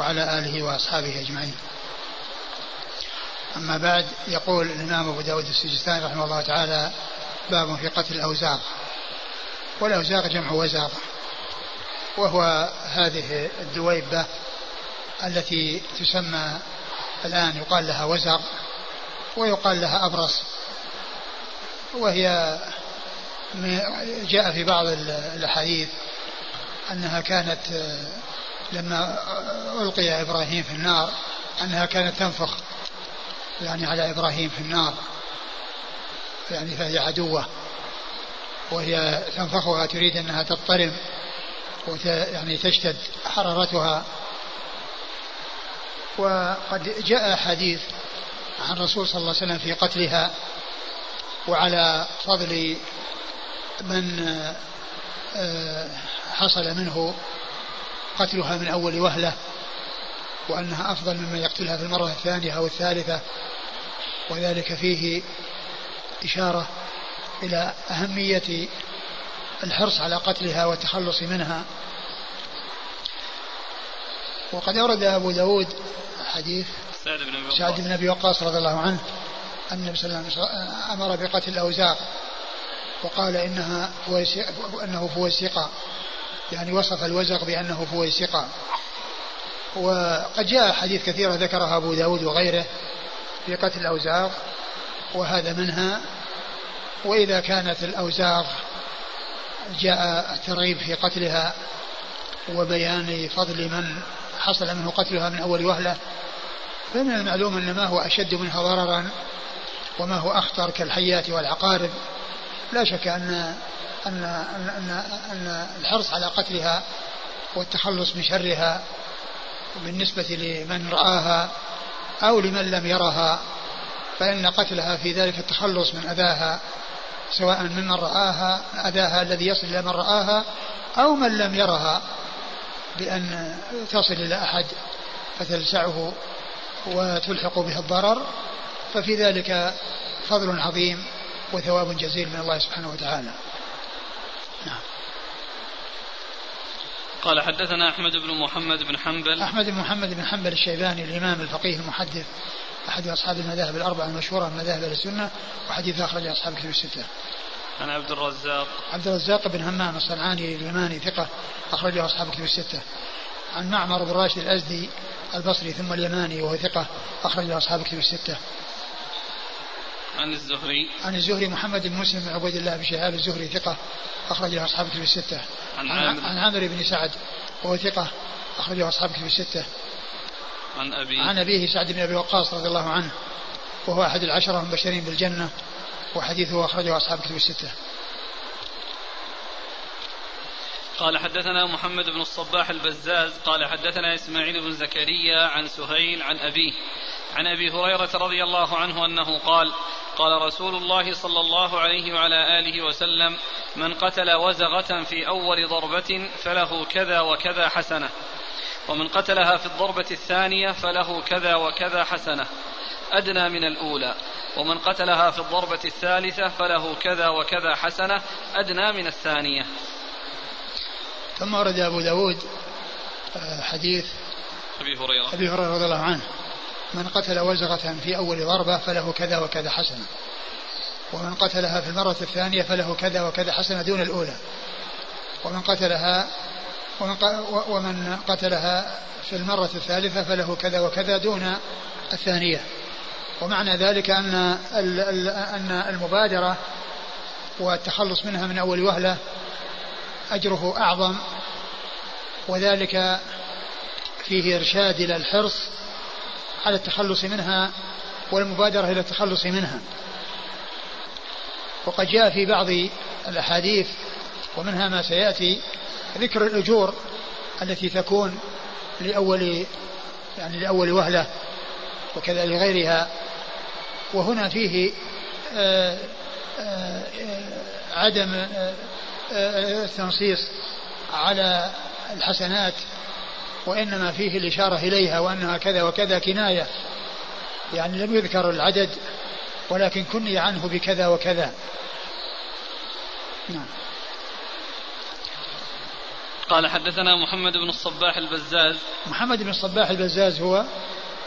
وعلى آله وأصحابه أجمعين. أما بعد يقول الإمام أبو داود السجستاني رحمه الله تعالى باب في قتل الأوزاغ والأوزاغ جمع وزاغ وهو هذه الدويبة التي تسمى الآن يقال لها وزغ ويقال لها أبرص وهي جاء في بعض الأحاديث أنها كانت لما ألقي إبراهيم في النار أنها كانت تنفخ يعني على إبراهيم في النار. يعني فهي عدوة وهي تنفخها تريد أنها تضطرم وت يعني تشتد حرارتها وقد جاء حديث عن الرسول صلى الله عليه وسلم في قتلها وعلى فضل من آه، حصل منه قتلها من أول وهلة وأنها أفضل ممن يقتلها في المرة الثانية أو الثالثة وذلك فيه إشارة إلى أهمية الحرص على قتلها والتخلص منها. وقد أورد أبو داود حديث سعد بن أبي وقاص رضي الله عنه أن النبي صلى الله عليه وسلم أمر بقتل الأوزاع. وقال إنها أنه فويسقا يعني وصف الوزغ بأنه فويسقا وقد جاء حديث كثيرة ذكرها أبو داود وغيره في قتل الأوزاغ وهذا منها. وإذا كانت الأوزاغ جاء الترغيب في قتلها وبيان فضل من حصل منه قتلها من أول وهلة فمن المعلوم أن ما هو أشد منها ضررا وما هو أخطر كالحيات والعقارب. لا شك أن أن أن, أن الحرص على قتلها والتخلص من شرها بالنسبة لمن رآها أو لمن لم يرها فإن قتلها في ذلك التخلص من أذاها سواء ممن رآها أذاها الذي يصل إلى من رآها أو من لم يرها بأن تصل إلى أحد فتلسعه وتلحق به الضرر. ففي ذلك فضل عظيم. وثواب جزيل من الله سبحانه وتعالى. نعم. قال حدثنا أحمد بن محمد بن حنبل. أحمد بن محمد بن حنبل الشيباني الإمام الفقيه المحدث أحد أصحاب المذاهب الأربعة المشهورة من مذاهب السنة وحديث أخرج أصحاب كتب الستة. عن عبد الرزاق. عبد الرزاق بن همام الصنعاني اليماني ثقة أخرجه أصحاب كتب الستة. عن معمر بن راشد الأزدي البصري ثم اليماني وهو ثقة أخرجه أصحاب كتب الستة. عن الزهري. عن الزهري محمد بن مسلم بن عبيد الله بن شهاب الزهري ثقة أخرجه أصحاب كتب الستة. عن عامر. عن عامر بن سعد وهو ثقة أخرجه أصحاب كتب الستة. عن أبي. عن أبيه سعد بن أبي وقاص رضي الله عنه وهو أحد العشرة المبشرين بالجنة وحديثه أخرجه أصحاب كتب الستة. قال حدثنا محمد بن الصباح البزاز قال حدثنا إسماعيل بن زكريا عن سهيل عن أبيه عن أبي هريرة رضي الله عنه أنه قال قال رسول الله صلى الله عليه وعلى آله وسلم من قتل وزغة في أول ضربة فله كذا وكذا حسنة ومن قتلها في الضربة الثانية فله كذا وكذا حسنة أدنى من الأولى ومن قتلها في الضربة الثالثة فله كذا وكذا حسنة أدنى من الثانية. ثم ورد أبو داود آه، حديث أبي هريرة. أبي هريرة رضي الله عنه. من قتل وزغة في أول ضربة فله كذا وكذا حسنة. ومن قتلها في المرة الثانية فله كذا وكذا حسنة دون الأولى. ومن قتلها ومن, ومن قتلها في المرة الثالثة فله كذا وكذا دون الثانية. ومعنى ذلك أن أن المبادرة والتخلص منها من أول وهلة أجره أعظم. وذلك فيه إرشاد إلى الحرص على التخلص منها والمبادرة إلى التخلص منها. وقد جاء في بعض الأحاديث ومنها ما سيأتي ذكر الأجور التي تكون لأول يعني لأول وهلة وكذا لغيرها وهنا فيه آآ آه، آآ آه، عدم آآ التنصيص على الحسنات وإنما فيه الإشارة إليها وأنها كذا وكذا كناية. يعني لم يذكر العدد ولكن كني عنه بكذا وكذا. نعم. قال حدثنا محمد بن الصباح البزاز. محمد بن الصباح البزاز هو؟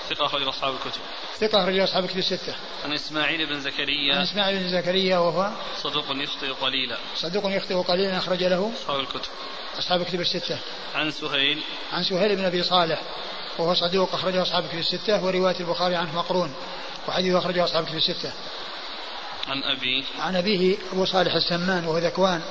ثقة أخرج أصحاب الكتب. ثقة أخرج أصحاب الكتب الستة. عن إسماعيل بن زكريا. عن إسماعيل بن زكريا وهو؟ صدوق يخطئ قليلا. صدوق يخطئ قليلا أخرج له؟ أصحاب الكتب. أصحاب الكتب الستة. عن سهيل. عن سهيل بن أبي صالح وهو صدوق أخرجه أصحاب الكتب الستة ورواية البخاري عنه مقرون وحديثه أخرجه أصحاب الكتب الستة. عن أبيه. عن أبيه أبو صالح السمان وهو ذكوان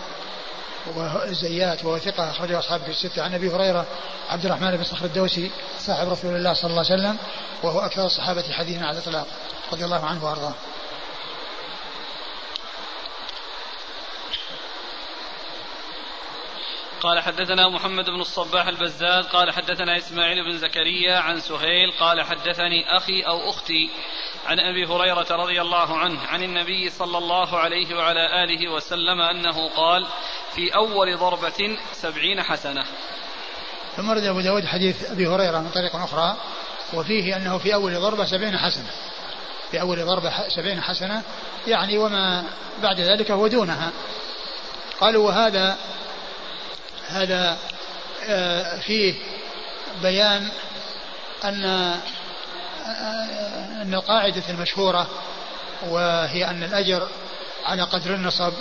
والزيات وهو ثقة أخرجه أصحاب في الستة. عن أبي هريرة عبد الرحمن بن صخر الدوسي صاحب رسول الله صلى الله عليه وسلم وهو أكثر الصحابة حديثا على الإطلاق رضي الله عنه وأرضاه. قال حدثنا محمد بن الصباح البزاز قال حدثنا إسماعيل بن زكريا عن سهيل قال حدثني أخي أو أختي عن أبي هريرة رضي الله عنه عن النبي صلى الله عليه وعلى آله وسلم أنه قال في أول ضربة سبعين حسنة. ثم ورد أبو داود حديث أبي هريرة من طريق أخرى وفيه أنه في أول ضربة سبعين حسنة. في أول ضربة سبعين حسنة يعني وما بعد ذلك هو دونها. قالوا وهذا هذا آه، فيه بيان أن آه، أن القاعدة المشهورة وهي أن الأجر على قدر النصب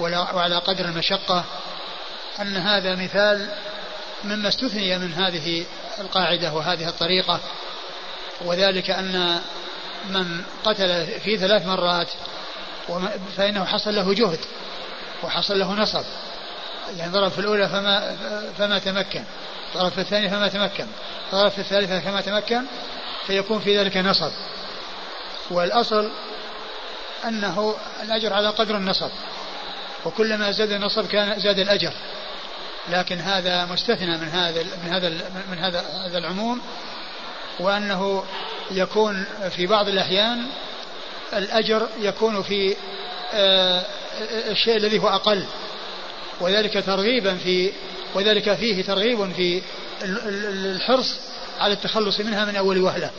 وعلى قدر المشقة أن هذا مثال مما استثني من هذه القاعدة وهذه الطريقة وذلك أن من قتل في ثلاث مرات فإنه حصل له جهد وحصل له نصب. يعني ضرب في الأولى فما فما تمكن. ضرب في الثانية فما تمكن. ضرب في الثالثة فما تمكن. فيكون في ذلك نصب. والأصل أنه الأجر على قدر النصب. وكلما زاد النصب كان زاد الأجر. لكن هذا مستثنى من هذا من هذا من هذا هذا العموم. وأنه يكون في بعض الأحيان الأجر يكون في آه، الشيء الذي هو أقل. وذلك ترغيبا في وذلك فيه ترغيب في الحرص على التخلص منها من أول وهلة.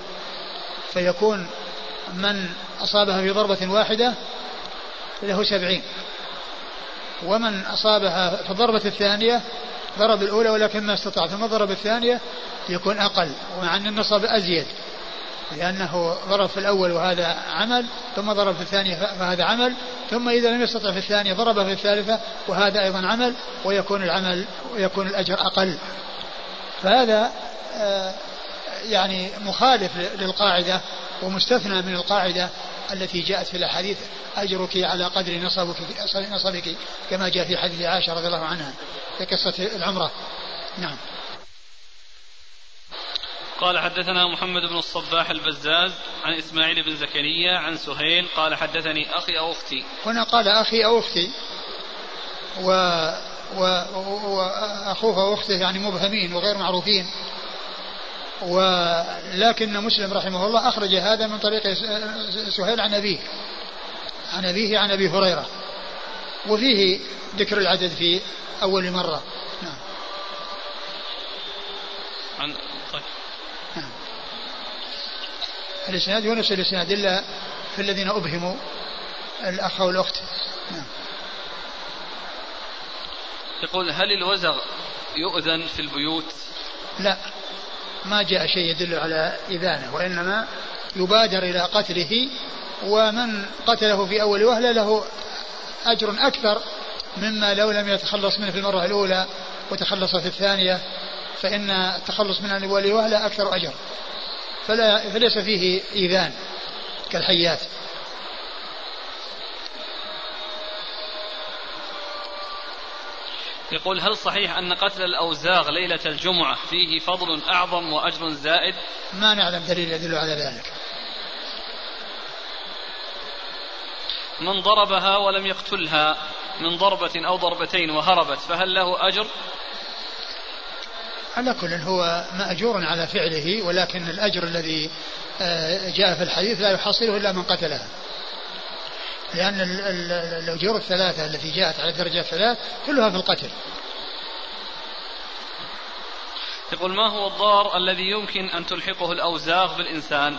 فيكون من أصابها في ضربة واحدة له سبعين. ومن أصابها في الضربة الثانية ضرب الأولى ولكن ما استطاع ثم ضرب الثانية يكون أقل ومع أن النصب أزيد. لأنه ضرب في الأول وهذا عمل ثم ضرب في الثانية فهذا عمل ثم إذا لم يستطع في الثانية ضرب في الثالثة وهذا أيضا عمل ويكون العمل ويكون الأجر أقل. فهذا آه، يعني مخالف للقاعدة ومستثنى من القاعدة التي جاءت في الأحاديث أجرك على قدر نصبك نصبك كما جاء في حديث عائشة رضي الله عنها في قصة العمرة. نعم. قال حدثنا محمد بن الصباح البزاز عن إسماعيل بن زكريا عن سهيل قال حدثني أخي أو أختي. هنا قال أخي أو أختي. و وأخوه واخته يعني مبهمين وغير معروفين. ولكن مسلم رحمه الله أخرج هذا من طريق سهيل عن أبيه. عن أبيه عن أبي هريرة. وفيه ذكر العدد في أول مرة. نعم. عن طيب نعم الإسناد هو نفس الإسناد إلا في الذين أبهموا الأخ والاخت نعم. يقول هل الوزغ يؤذن في البيوت؟ لا ما جاء شيء يدل على إذانه وإنما يبادر إلى قتله ومن قتله في أول وهلة له أجر أكثر مما لو لم يتخلص منه في المرة الأولى وتخلص في الثانية فإن التخلص من أول وهلة أكثر أجر. فلا فليس فيه إيذان كالحيات. يقول هل صحيح أن قتل الأوزاغ ليلة الجمعة فيه فضل أعظم وأجر زائد؟ ما نعلم دليل يدل على ذلك. من ضربها ولم يقتلها من ضربة أو ضربتين وهربت فهل له أجر؟ على كل هو مأجور على فعله ولكن الأجر الذي آه، جاء في الحديث لا يحصله إلا من قتلها لأن الأجور الثلاثة التي جاءت على الدرجة الثلاث كلها في القتل. يقول ما هو الضار الذي يمكن أن تلحقه الأوزاغ بالإنسان؟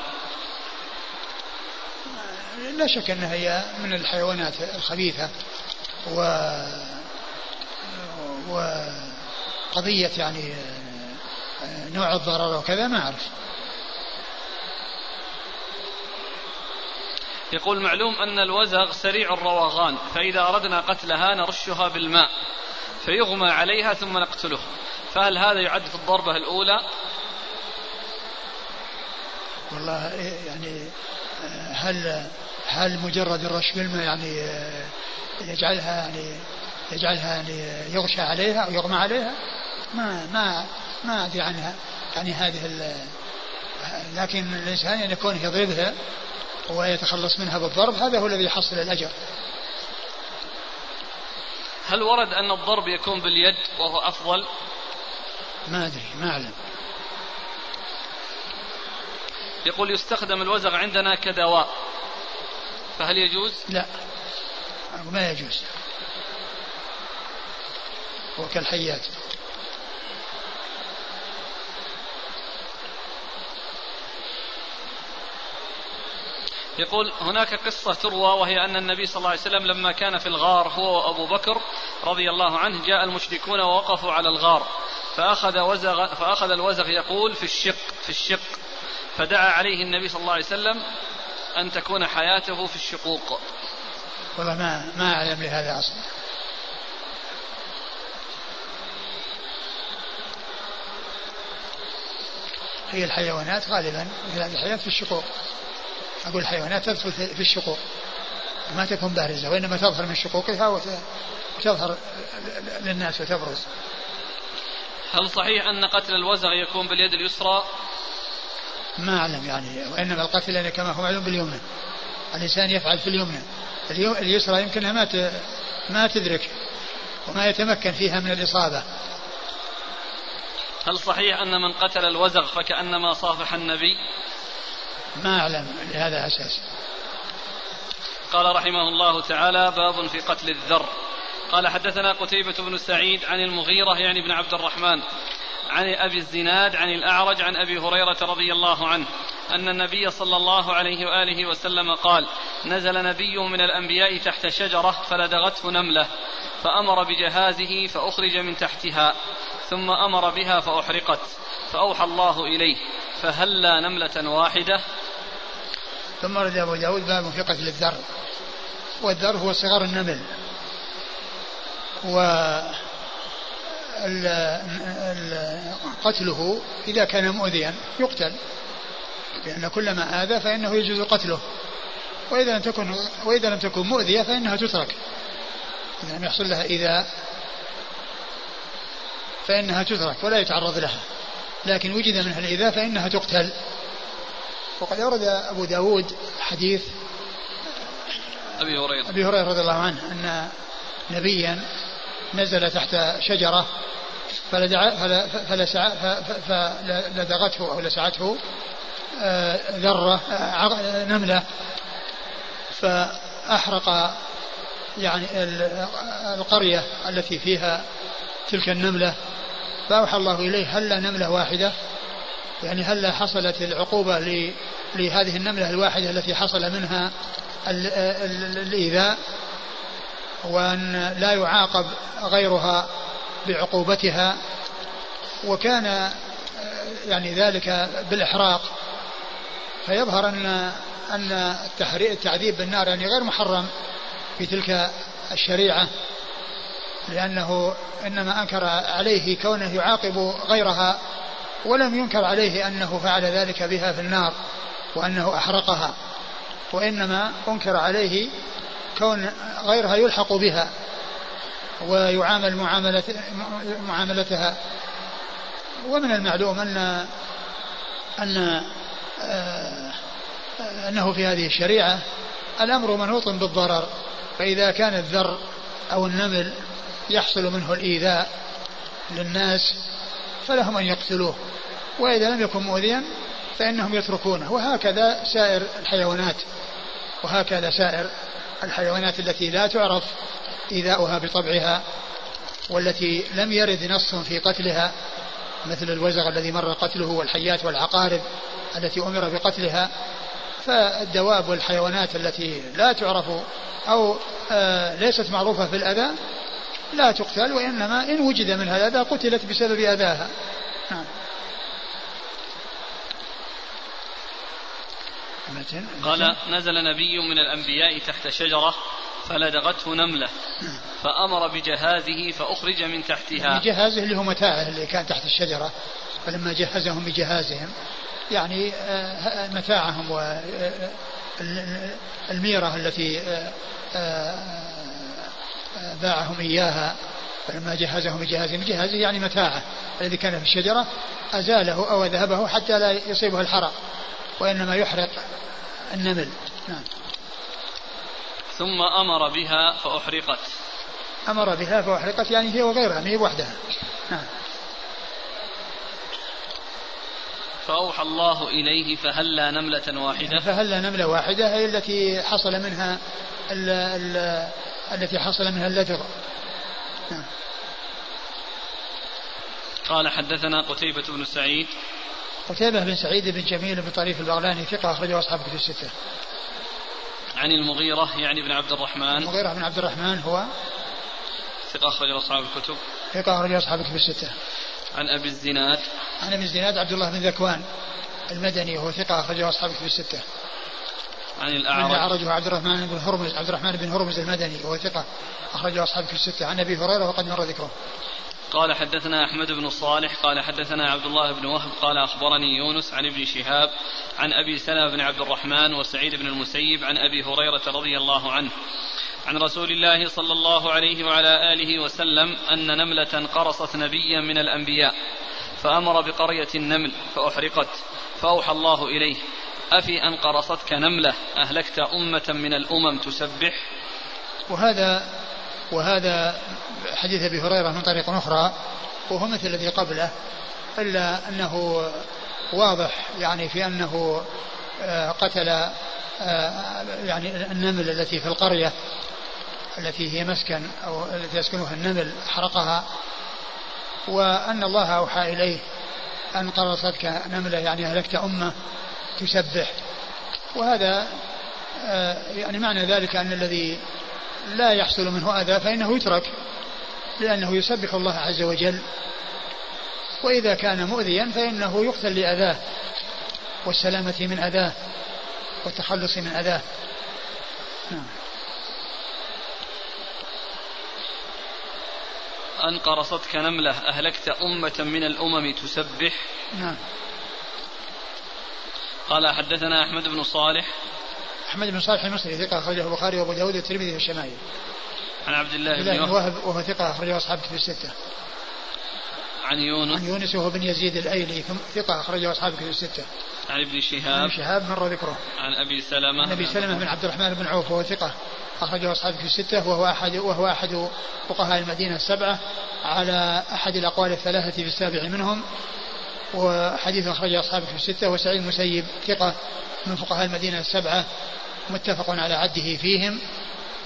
لا شك أنها هي من الحيوانات الخبيثة و وقضية يعني نوع الضرر وكذا ما أعرف. يقول معلوم أن الوزغ سريع الروغان فإذا أردنا قتلها نرشها بالماء فيغمى عليها ثم نقتله. فهل هذا يعد في الضربة الأولى؟ والله يعني هل هل مجرد الرش بالماء يعني يجعلها يعني يجعلها يعني يغشى عليها أو يغمى عليها؟ ما ما ما أدري عنها يعني هذه لكن الإنسان يعني كونه يضربها ويتخلص منها بالضرب هذا هو الذي يحصل الأجر. هل ورد أن الضرب يكون باليد وهو أفضل؟ ما أدري ما أعلم. يقول يستخدم الوزغ عندنا كدواء فهل يجوز؟ لا ما يجوز. وكالحيات يقول هناك قصة تروى وهي أن النبي صلى الله عليه وسلم لما كان في الغار هو وأبو بكر رضي الله عنه جاء المشركون ووقفوا على الغار. فأخذ وزغ فأخذ الوزغ يقول في الشق في الشق. فدعا عليه النبي صلى الله عليه وسلم أن تكون حياته في الشقوق. والله ما ما أعلم لهذا أصلا. هي الحيوانات غالبا هذه الحيوانات في الشقوق. أقول الحيوانات تدخل في الشقوق. ما تكون بارزة وإنما تظهر من شقوقها وتظهر للناس وتبرز. هل صحيح أن قتل الوزغ يكون باليد اليسرى؟ ما أعلم يعني وإنما القتل يعني كما هو معلوم باليمنى الإنسان يفعل في اليمنى اليسرى يمكنها ما ما تدرك وما يتمكن فيها من الإصابة. هل صحيح أن من قتل الوزغ فكأنما صافح النبي؟ ما أعلم لهذا أساس. قال رحمه الله تعالى باب في قتل الذر. قال حدثنا قتيبة بن سعيد عن المغيرة يعني بن عبد الرحمن عن أبي الزناد عن الأعرج عن أبي هريرة رضي الله عنه أن النبي صلى الله عليه وآله وسلم قال نزل نبي من الأنبياء تحت شجرة فلدغته نملة فأمر بجهازه فأخرج من تحتها ثم أمر بها فأحرقت فأوحى الله إليه فهلا نملة واحدة ثم رد أبو داود باب في قتل الذر والذر هو صغار النمل. و قتله إذا كان مؤذيا يقتل. لأن كلما آذى فإنه يجوز قتله. وإذا لم تكن وإذا لم تكن مؤذية فإنها تترك. إذا لم يحصل لها إيذاء فإنها تترك ولا يتعرض لها. لكن وجد منها الإيذاء فإنها تقتل. وقد أورد أبو داود حديث أبي هريرة. أبي هريرة رضي الله عنه أن نبيا نزل تحت شجرة فلدغته أو لسعته آه، ذرة آه، نملة فأحرق يعني القرية التي فيها تلك النملة فأوحى الله إليه هل نملة واحدة؟ يعني هل حصلت العقوبة لهذه النملة الواحدة التي حصل منها الإيذاء؟ وأن لا يعاقب غيرها بعقوبتها؟ وكان يعني ذلك بالإحراق. فيظهر أن أن التعذيب بالنار يعني غير محرم في تلك الشريعة لأنه إنما أنكر عليه كونه يعاقب غيرها ولم ينكر عليه أنه فعل ذلك بها في النار وأنه أحرقها وإنما أنكر عليه كون غيرها يلحق بها ويعامل معاملة معاملتها. ومن المعلوم أن أن آه، أنه في هذه الشريعة الأمر منوط بالضرر فإذا كان الذر أو النمل يحصل منه الإيذاء للناس فلهم أن يقتلوه. وإذا لم يكن مؤذيا فإنهم يتركونه. وهكذا سائر الحيوانات وهكذا سائر الحيوانات التي لا تعرف إيذاؤها بطبعها والتي لم يرد نص في قتلها مثل الوزغ الذي مر قتله والحيات والعقارب التي أمر بقتلها. فالدواب والحيوانات التي لا تعرف أو آه ليست معروفة في الأذى لا تقتل وإنما إن وجد منها الأذى قتلت بسبب أذاها. نعم. قال نزل نبي من الأنبياء تحت شجرة فلدغته نملة فأمر بجهازه فأخرج من تحتها. جهازه اللي هو متاعه اللي كان تحت الشجرة فلما جهزهم بجهازهم يعني آه، متاعهم والميرة آه، التي آه، باعهم إياها فلما جهزهم بجهازهم جهازه يعني متاعه الذي كان في الشجرة أزاله أو ذهبه حتى لا يصيبه الحرق. وإنما يحرق النمل. نعم. ثم أمر بها فأحرقت. أمر بها فأحرقت يعني هي وغيرها ما هي وحدها نعم. فأوحى الله إليه فهلا نملة واحدة؟ فهلا نملة واحدة هي التي حصل منها ال ال التي حصل منها اللدغ نعم. قال حدثنا قتيبة بن سعيد قتيبة بن سعيد بن جميل بن طريف البغلاني ثقة أخرجه أصحاب كتب الستة. عن المغيرة يعني بن عبد الرحمن المغيرة بن عبد الرحمن هو ثقة أخرجه أصحاب الكتب ثقة أخرجه أصحاب الكتب الستة. عن أبي الزناد عن أبي الزناد عبد الله بن ذكوان المدني وهو ثقة أخرجه أصحاب الكتب الستة. عن الأعرج عن الأعرج هو عبد الرحمن بن هرمز عبد الرحمن بن هرمز المدني وهو ثقة أخرجه أصحاب الكتب الستة. عن أبي هريرة وقد مر ذكره. قال حدثنا أحمد بن صالح قال حدثنا عبد الله بن وهب قال أخبرني يونس عن ابن شهاب عن أبي سلمة بن عبد الرحمن وسعيد بن المسيب عن أبي هريرة رضي الله عنه عن رسول الله صلى الله عليه وعلى آله وسلم أن نملة قرصت نبيا من الأنبياء فأمر بقرية النمل فأحرقت فأوحى الله إليه أفي أن قرصتك نملة أهلكت أمة من الأمم تسبح؟ وهذا وهذا حديث أبي هريرة من طريق أخرى وهو مثل الذي قبله إلا أنه واضح يعني في أنه آه، قتل آه، يعني النمل التي في القرية التي هي مسكن أو التي يسكنها النمل حرقها وأن الله أوحى إليه أن قرصتك نمله يعني أهلكت أمة تسبح. وهذا آه، يعني معنى ذلك أن الذي لا يحصل منه أذى فإنه يترك لأنه يسبح الله عز وجل. وإذا كان مؤذيا فإنه يقتل لأذاه والسلامة من أذاه والتخلص من أذاه. نعم. أن قرصتك نملة أهلكت أمة من الأمم تسبح. نعم. قال حدثنا أحمد بن صالح أحمد بن صالح المصري ثقة أخرجه البخاري وأبو داود والترمذي في الشمائل عن عبد الله بن وهب وهو ثقة أخرجه أصحاب كتب الستة. عن يونس. عن يونس وهو بن يزيد الأيلي ثقة أخرجه أصحاب كتب الستة. عن ابن شهاب. عن شهاب مر ذكره. عن أبي سلمة. عن أبي سلمة بن عبد الرحمن بن عوف وهو ثقة أخرجه أصحاب كتب الستة وهو أحد وهو أحد فقهاء المدينة السبعة على أحد الأقوال الثلاثة في السابع منهم وحديث أخرجه أصحاب كتب الستة. وسعيد المسيب ثقة من فقهاء المدينة السبعة متفق على عده فيهم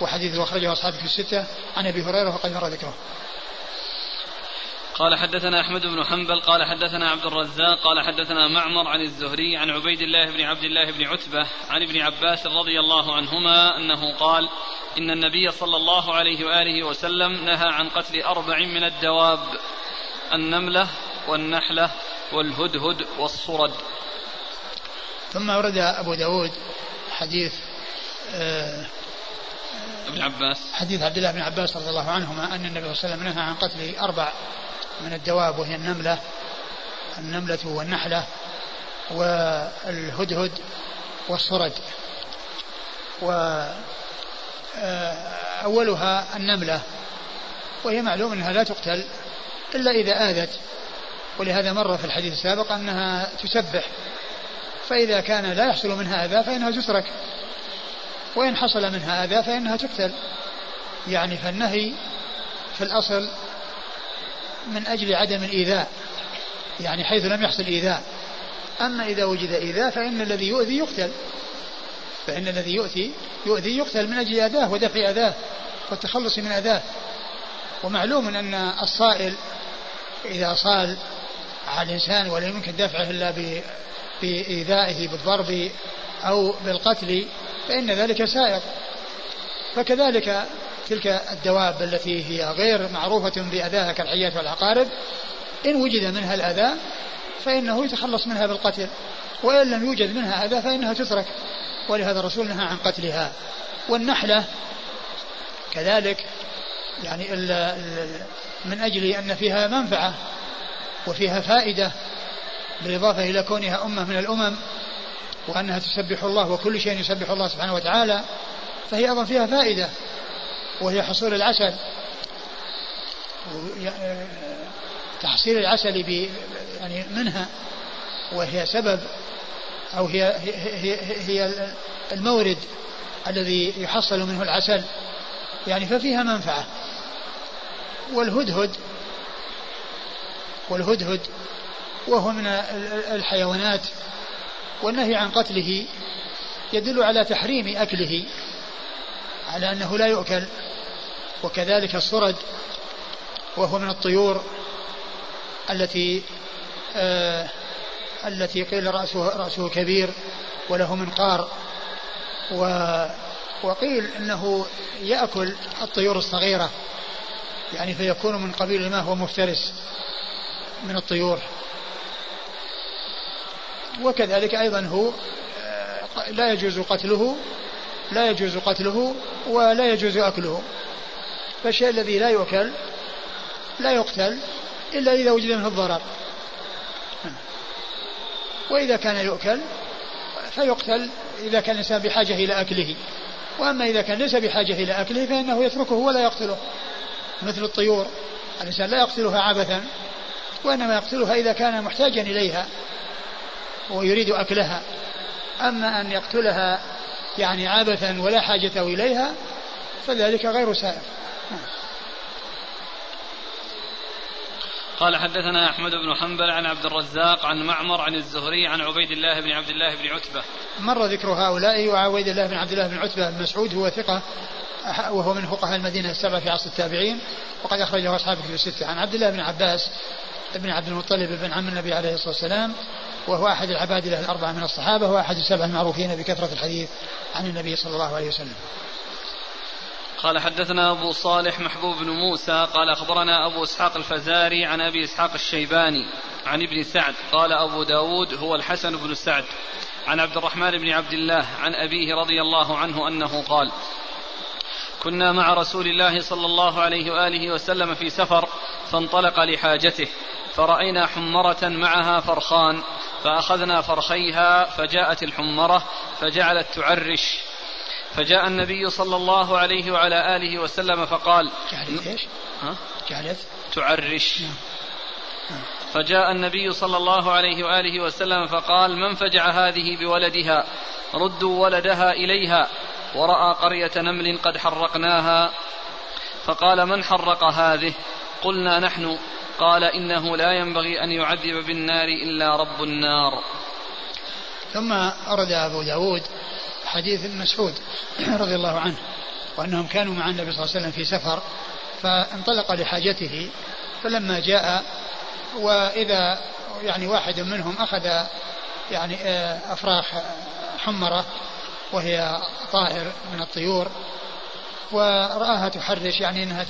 وحديثه أخرجه أصحاب كتب الستة عن أبي هريرة وقد مر ذكره. قال حدثنا أحمد بن حنبل قال حدثنا عبد الرزاق قال حدثنا معمر عن الزهري عن عبيد الله بن عبد الله بن عتبة عن ابن عباس رضي الله عنهما أنه قال إن النبي صلى الله عليه وآله وسلم نهى عن قتل أربع من الدواب النملة والنحلة والهدهد والصرد ثم ورد أبو داود حديث ابن عباس. حديث عبد الله بن عباس رضي الله عنهما أن النبي صلى الله عليه وسلم نهى عن قتل أربع من الدواب وهي النملة النملة والنحلة والهدهد والصرد. وأولها آه، النملة وهي معلوم أنها لا تقتل إلا إذا آذت. ولهذا مر في الحديث السابق أنها تسبح فإذا كان لا يحصل منها أذى فإنها تترك وإن حصل منها أذى فإنها تقتل يعني فالنهي في الأصل من أجل عدم الإيذاء يعني حيث لم يحصل إيذاء. أما إذا وجد إيذاء فإن الذي يؤذي يقتل. فإن الذي يؤذي يؤذي يقتل من أجل أذاه ودفع أذاه والتخلص من أذاه. ومعلوم أن الصائل إذا صال على الإنسان ولا يمكن دفعه إلا بإيذائه بالضرب أو بالقتل فإن ذلك سائر. فكذلك تلك الدواب التي هي غير معروفة بأذاها كالحيات والعقارب إن وجد منها الأذى فإنه يتخلص منها بالقتل وإن لم يوجد منها أذى فإنها تترك. ولهذا الرسول نهى عن قتلها. والنحلة كذلك يعني من أجل أن فيها منفعة وفيها فائدة بالإضافة إلى كونها أمة من الأمم وأنها تسبح الله وكل شيء يسبح الله سبحانه وتعالى فهي أيضا فيها فائدة وهي حصول العسل. تحصيل العسل يعني منها وهي سبب أو هي هي, هي المورد الذي يحصل منه العسل. يعني ففيها منفعة. والهدهد والهدهد وهو من الحيوانات. والنهي عن قتله يدل على تحريم أكله على أنه لا يؤكل وكذلك الصرد وهو من الطيور التي آه التي قيل رأسه, رأسه كبير وله منقار و وقيل إنه يأكل الطيور الصغيرة يعني فيكون من قبيل ما هو مفترس من الطيور. وكذلك أيضا هو آه، لا يجوز قتله لا يجوز قتله ولا يجوز أكله. فالشيء الذي لا يؤكل لا يقتل إلا إذا وجد منه الضرر. وإذا كان يؤكل فيقتل إذا كان الإنسان بحاجة إلى أكله. وأما إذا كان ليس بحاجة إلى أكله فإنه يتركه ولا يقتله. مثل الطيور الإنسان لا يقتلها عبثا وإنما يقتلها إذا كان محتاجا إليها. ويريد أكلها. أما أن يقتلها يعني عبثا ولا حاجة إليها فذلك غير سائر. قال حدثنا أحمد بن حنبل عن عبد الرزاق عن معمر عن الزهري عن عبيد الله بن عبد الله بن عتبة. مر ذكر هؤلاء وعبيد الله بن عبد الله بن عتبة بن مسعود هو ثقة وهو من فقهاء المدينة السبعة في عصر التابعين وقد أخرجه أصحابه في الستة. عن عبد الله بن عباس بن عبد المطلب بن عم النبي عليه الصلاة والسلام وهو أحد العبادله الأربعة من الصحابة واحد السبع المعروفين بكثرة الحديث عن النبي صلى الله عليه وسلم. قال حدثنا أبو صالح محبوب بن موسى قال أخبرنا أبو إسحاق الفزاري عن أبي إسحاق الشيباني عن ابن سعد قال أبو داود هو الحسن بن سعد عن عبد الرحمن بن عبد الله عن أبيه رضي الله عنه أنه قال كنا مع رسول الله صلى الله عليه وآله وسلم في سفر فانطلق لحاجته فرأينا حمرة معها فرخان فأخذنا فرخيها فجاءت الحمرة فجعلت تعرش فجاء النبي صلى الله عليه وعلى آله وسلم فقال جعلت إيش؟ ها؟ جعلت تعرش نعم. نعم. فجاء النبي صلى الله عليه وآله وسلم فقال من فجع هذه بولدها ردوا ولدها إليها ورأى قرية نمل قد حرقناها فقال من حرق هذه قلنا نحن قال إنه لا ينبغي أن يعذب بالنار إلا رب النار. ثم أرد أبو داود حديث مسعود رضي الله عنه وأنهم كانوا مع النبي صلى الله عليه وسلم في سفر فانطلق لحاجته فلما جاء وإذا يعني واحد منهم أخذ يعني آه، أفراخ حمرة وهي طائر من الطيور ورآها تحرش يعني أنها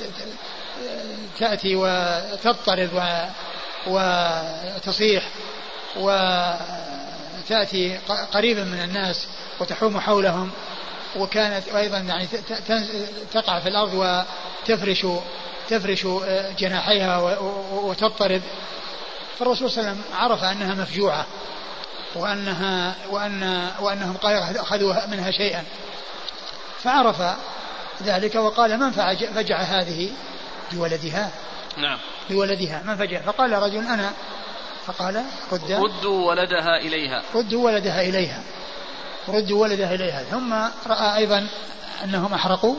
تأتي وتضطرب وتصيح وتأتي قريبا من الناس وتحوم حولهم وكانت أيضا يعني تقع في الأرض وتفرش تفرش جناحيها وتضطرب. فالرسول صلى الله عليه وسلم عرف أنها مفجوعة وأنها وأن وأنهم أخذوا منها شيئا. فعرف ذلك وقال من فجع هذه؟ بولدها نعم. بولدها من فجع فقال رجل أنا. فقال رد ردوا ولدها إليها. ردوا ولدها إليها. ردوا ولدها إليها. ثم رأى أيضا أنهم أحرقوا.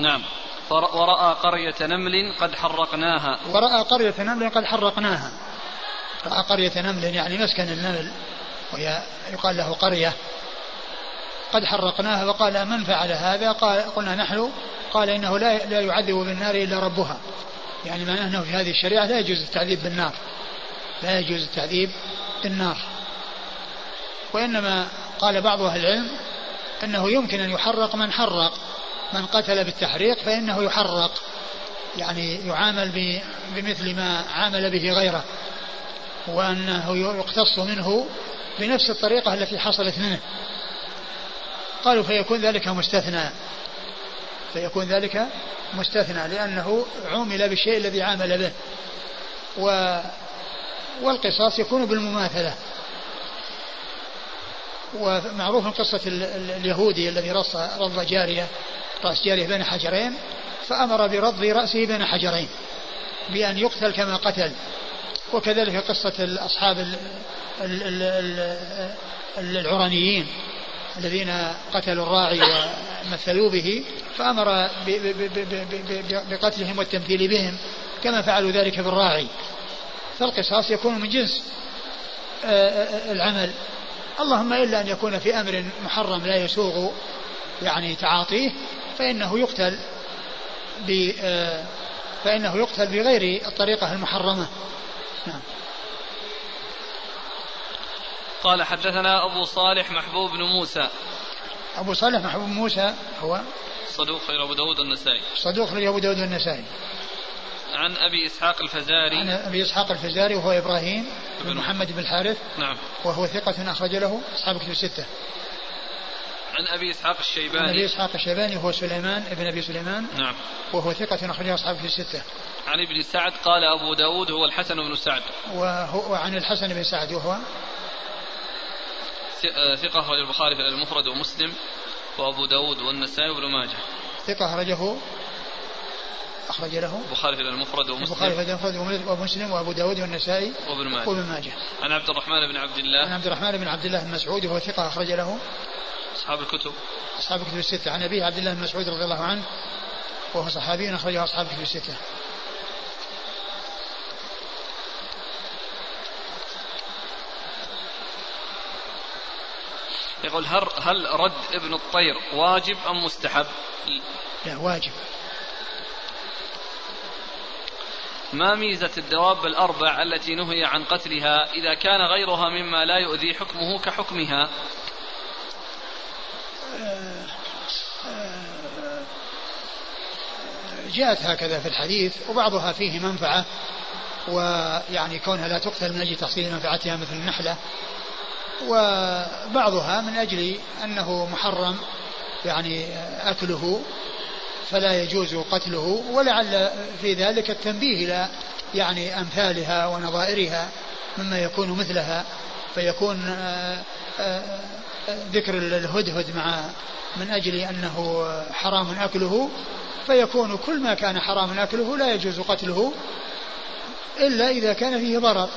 نعم. ورأى قرية نمل قد حرقناها. ورأى قرية نمل قد حرقناها. رأى قرية نمل يعني مسكن النمل وهي يقال له قرية. قد حرقناها وقال من فعل هذا؟ قال قلنا نحن قال إنه لا لا يعذب بالنار إلا ربها. يعني معناه أنه في هذه الشريعة لا يجوز التعذيب بالنار. لا يجوز التعذيب بالنار. وإنما قال بعض أهل العلم أنه يمكن أن يحرق من حرق. من قتل بالتحريق فإنه يحرق. يعني يعامل بمثل ما عامل به غيره. وأنه يقتص منه بنفس الطريقة التي حصلت منه. قالوا فيكون ذلك مستثنى. فيكون ذلك مستثنى لأنه عومل بالشيء الذي عامل به. و والقصاص يكون بالمماثلة. ومعروف قصة اليهودي الذي رص رض جارية رأس جارية بين حجرين فأمر برض رأسه بين حجرين بأن يقتل كما قتل. وكذلك قصة أصحاب العرانيين. الذين قتلوا الراعي ومثلوا به فأمر بقتلهم والتمثيل بهم كما فعلوا ذلك بالراعي فالقصاص يكون من جنس آه، آه، العمل. اللهم إلا أن يكون في أمر محرم لا يسوغ يعني تعاطيه فإنه يقتل ب آه، فإنه يقتل بغير الطريقة المحرمة. نعم. قال حدثنا أبو صالح محبوب بن موسى. أبو صالح محبوب بن موسى هو صدوق خير أبو داود النسائي. صدوق خير أبو داود النسائي. عن أبي إسحاق الفزاري. عن أبي إسحاق الفزاري وهو إبراهيم بن محمد بن الحارث نعم. وهو ثقة أخرج له أصحاب كتب الستة. عن أبي إسحاق الشيباني. عن أبي إسحاق الشيباني هو سليمان ابن أبي سليمان نعم. وهو ثقة أخرجه أصحاب في الستة. عن ابن سعد قال أبو داود هو الحسن بن سعد. وهو وعن الحسن بن سعد وهو ثقة أخرج البخاري في المفرد ومسلم وأبو داود والنسائي وابن ماجه. ثقة أخرجه أخرج له. البخاري في المفرد ومسلم. البخاري في المفرد ومسلم وأبو داود والنسائي وابن ماجه. وابن ماجه. عن عبد الرحمن بن عبد الله. عن عبد الرحمن بن عبد الله بن مسعود وهو ثقة أخرج له. أصحاب الكتب. أصحاب الكتب الستة. عن أبيه عبد الله بن مسعود رضي الله عنه وهو صحابي أخرجه أصحاب الكتب الستة. يقول هل, هل رد ابن الطير واجب أم مستحب؟ لا واجب. ما ميزة الدواب الأربع التي نهي عن قتلها إذا كان غيرها مما لا يؤذي حكمه كحكمها؟ جاءت هكذا في الحديث وبعضها فيه منفعة ويعني كونها لا تقتل من أجل تحصيل منفعتها مثل النحلة وبعضها من أجل أنه محرم يعني أكله فلا يجوز قتله ولعل في ذلك التنبيه إلى يعني أمثالها ونظائرها مما يكون مثلها فيكون آه، آه، ذكر الهدهد مع من أجل أنه حرام أكله فيكون كل ما كان حرام أكله لا يجوز قتله إلا إذا كان فيه ضرر.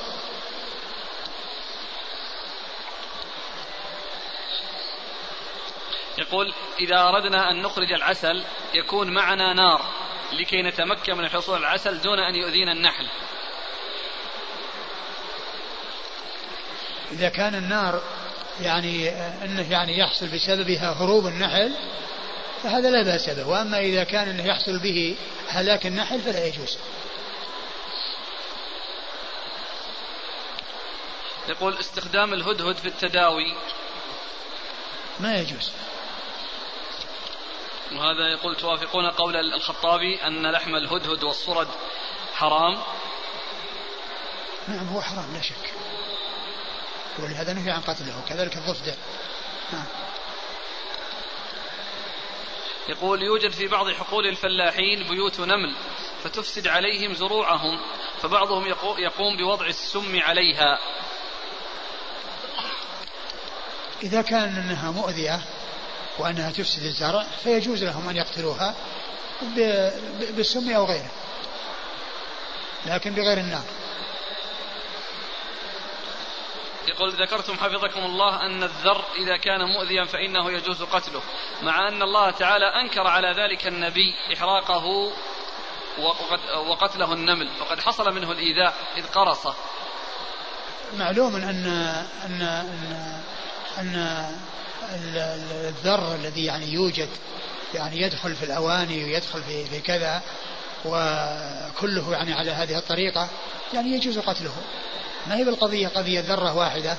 يقول إذا أردنا أن نخرج العسل يكون معنا نار لكي نتمكن من حصول العسل دون أن يؤذينا النحل. إذا كان النار يعني أنه يعني يحصل بسببها هروب النحل فهذا لا بأس به. وأما إذا كان أنه يحصل به هلاك النحل فلا يجوز. يقول استخدام الهدهد في التداوي. ما يجوز. وهذا يقول توافقون قول الخطابي أن لحم الهدهد والصرد حرام. نعم هو حرام لا شك. ولهذا نهي عن قتله وكذلك الضفدع نعم. يقول يوجد في بعض حقول الفلاحين بيوت نمل فتفسد عليهم زروعهم فبعضهم يقوم بوضع السم عليها. إذا كان أنها مؤذية وأنها تفسد الزرع فيجوز لهم أن يقتلوها بالسم أو غيره. لكن بغير النار. يقول ذكرتم حفظكم الله أن الذر إذا كان مؤذيا فإنه يجوز قتله مع أن الله تعالى أنكر على ذلك النبي إحراقه وقتله النمل وقد حصل منه الإيذاء إذ قرصه معلوم أن أن أن, أن الذر الذي يعني يوجد يعني يدخل في الأواني ويدخل في, في كذا وكله يعني على هذه الطريقة يعني يجوز قتله. ما هي بالقضية؟ قضية ذرة واحدة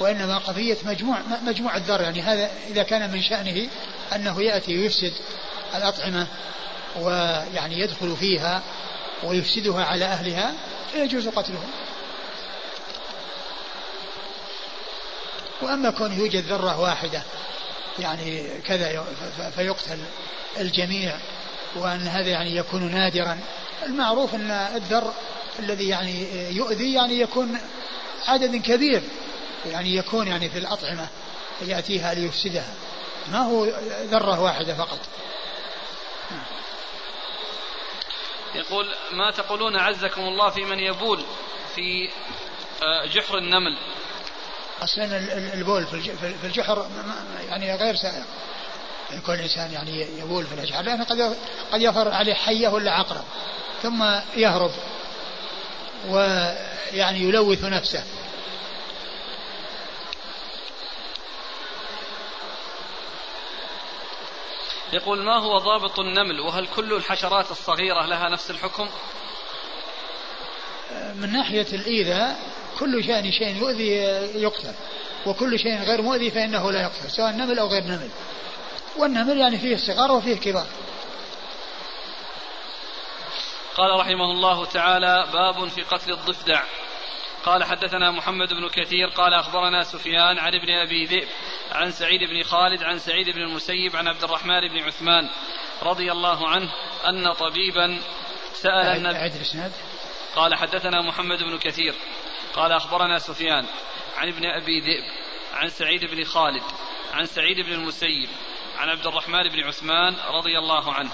وإنما قضية مجموع مجموع الذر. يعني هذا إذا كان من شأنه أنه يأتي ويفسد الأطعمة ويعني يدخل فيها ويفسدها على أهلها فيجوز قتله. وأما كون يوجد ذرة واحدة يعني كذا فيقتل الجميع وأن هذا يعني يكون نادرا. المعروف أن الذر الذي يعني يؤذي يعني يكون عدد كبير يعني يكون يعني في الأطعمة يأتيها ليفسدها. ما هو ذرة واحدة فقط. يقول ما تقولون عزكم الله في من يبول في آه، جحر النمل؟ أصلا البول في الجحر يعني غير سائغ يكون الانسان يعني يبول في الجحر لأنه قد قد يظهر عليه حية ولا عقرب. ثم يهرب ويعني يلوث نفسه. يقول ما هو ضابط النمل؟ وهل كل الحشرات الصغيرة لها نفس الحكم؟ من ناحية الإيذاء كل شأن شيء يؤذي يقتل وكل شيء غير مؤذي فإنه لا يقتل سواء نمل أو غير نمل. والنمل يعني فيه صغار وفيه كبار قال رحمه الله تعالى باب في قتل الضفدع. قال حدثنا محمد بن كثير قال أخبرنا سفيان عن ابن أبي ذئب عن سعيد بن خالد عن سعيد بن المسيب عن عبد الرحمن بن عثمان رضي الله عنه أن طبيبا سأل النبي قال حدثنا محمد بن كثير. قال أخبرنا سفيان عن ابن أبي ذئب عن سعيد بن خالد عن سعيد بن المسيب عن عبد الرحمن بن عثمان رضي الله عنه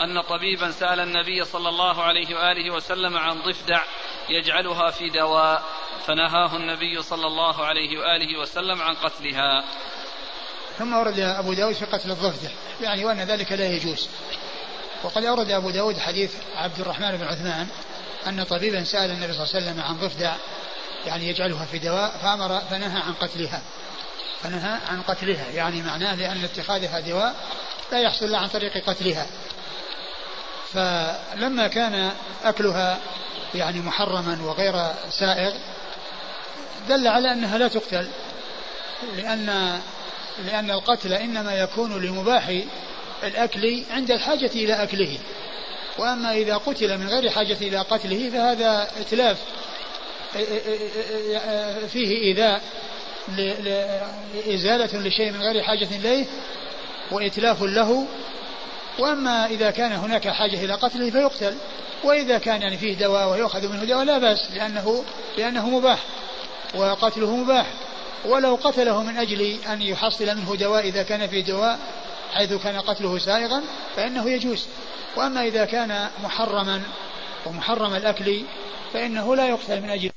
أن طبيبا سأل النبي صلى الله عليه وآله وسلم عن ضفدع يجعلها في دواء فنهاه النبي صلى الله عليه وآله وسلم عن قتلها. ثم ورد أبو داود في قتل الضفدع يعني وأن ذلك لا يجوز. وقد أورد أبو داود حديث عبد الرحمن بن عثمان أن طبيبا سأل النبي صلى الله عليه وسلم عن ضفدع يعني يجعلها في دواء فأمر فنهى عن قتلها. فنهى عن قتلها يعني معناه لأن اتخاذها دواء لا يحصل إلا عن طريق قتلها. فلما كان أكلها يعني محرما وغير سائغ دل على أنها لا تقتل لأن لأن القتل إنما يكون لمباح الأكل عند الحاجة إلى أكله. وأما إذا قتل من غير حاجة إلى قتله فهذا إتلاف فيه إيذاء إزالة لشيء من غير حاجة إليه وإتلاف له وأما إذا كان هناك حاجة إلى قتله فيقتل وإذا كان يعني فيه دواء ويؤخذ منه دواء لا بأس لأنه لأنه مباح وقتله مباح. ولو قتله من أجل أن يحصل منه دواء إذا كان فيه دواء حيث كان قتله سائغا فإنه يجوز. وأما إذا كان محرما ومحرم الأكل فإنه لا يقتل من أجل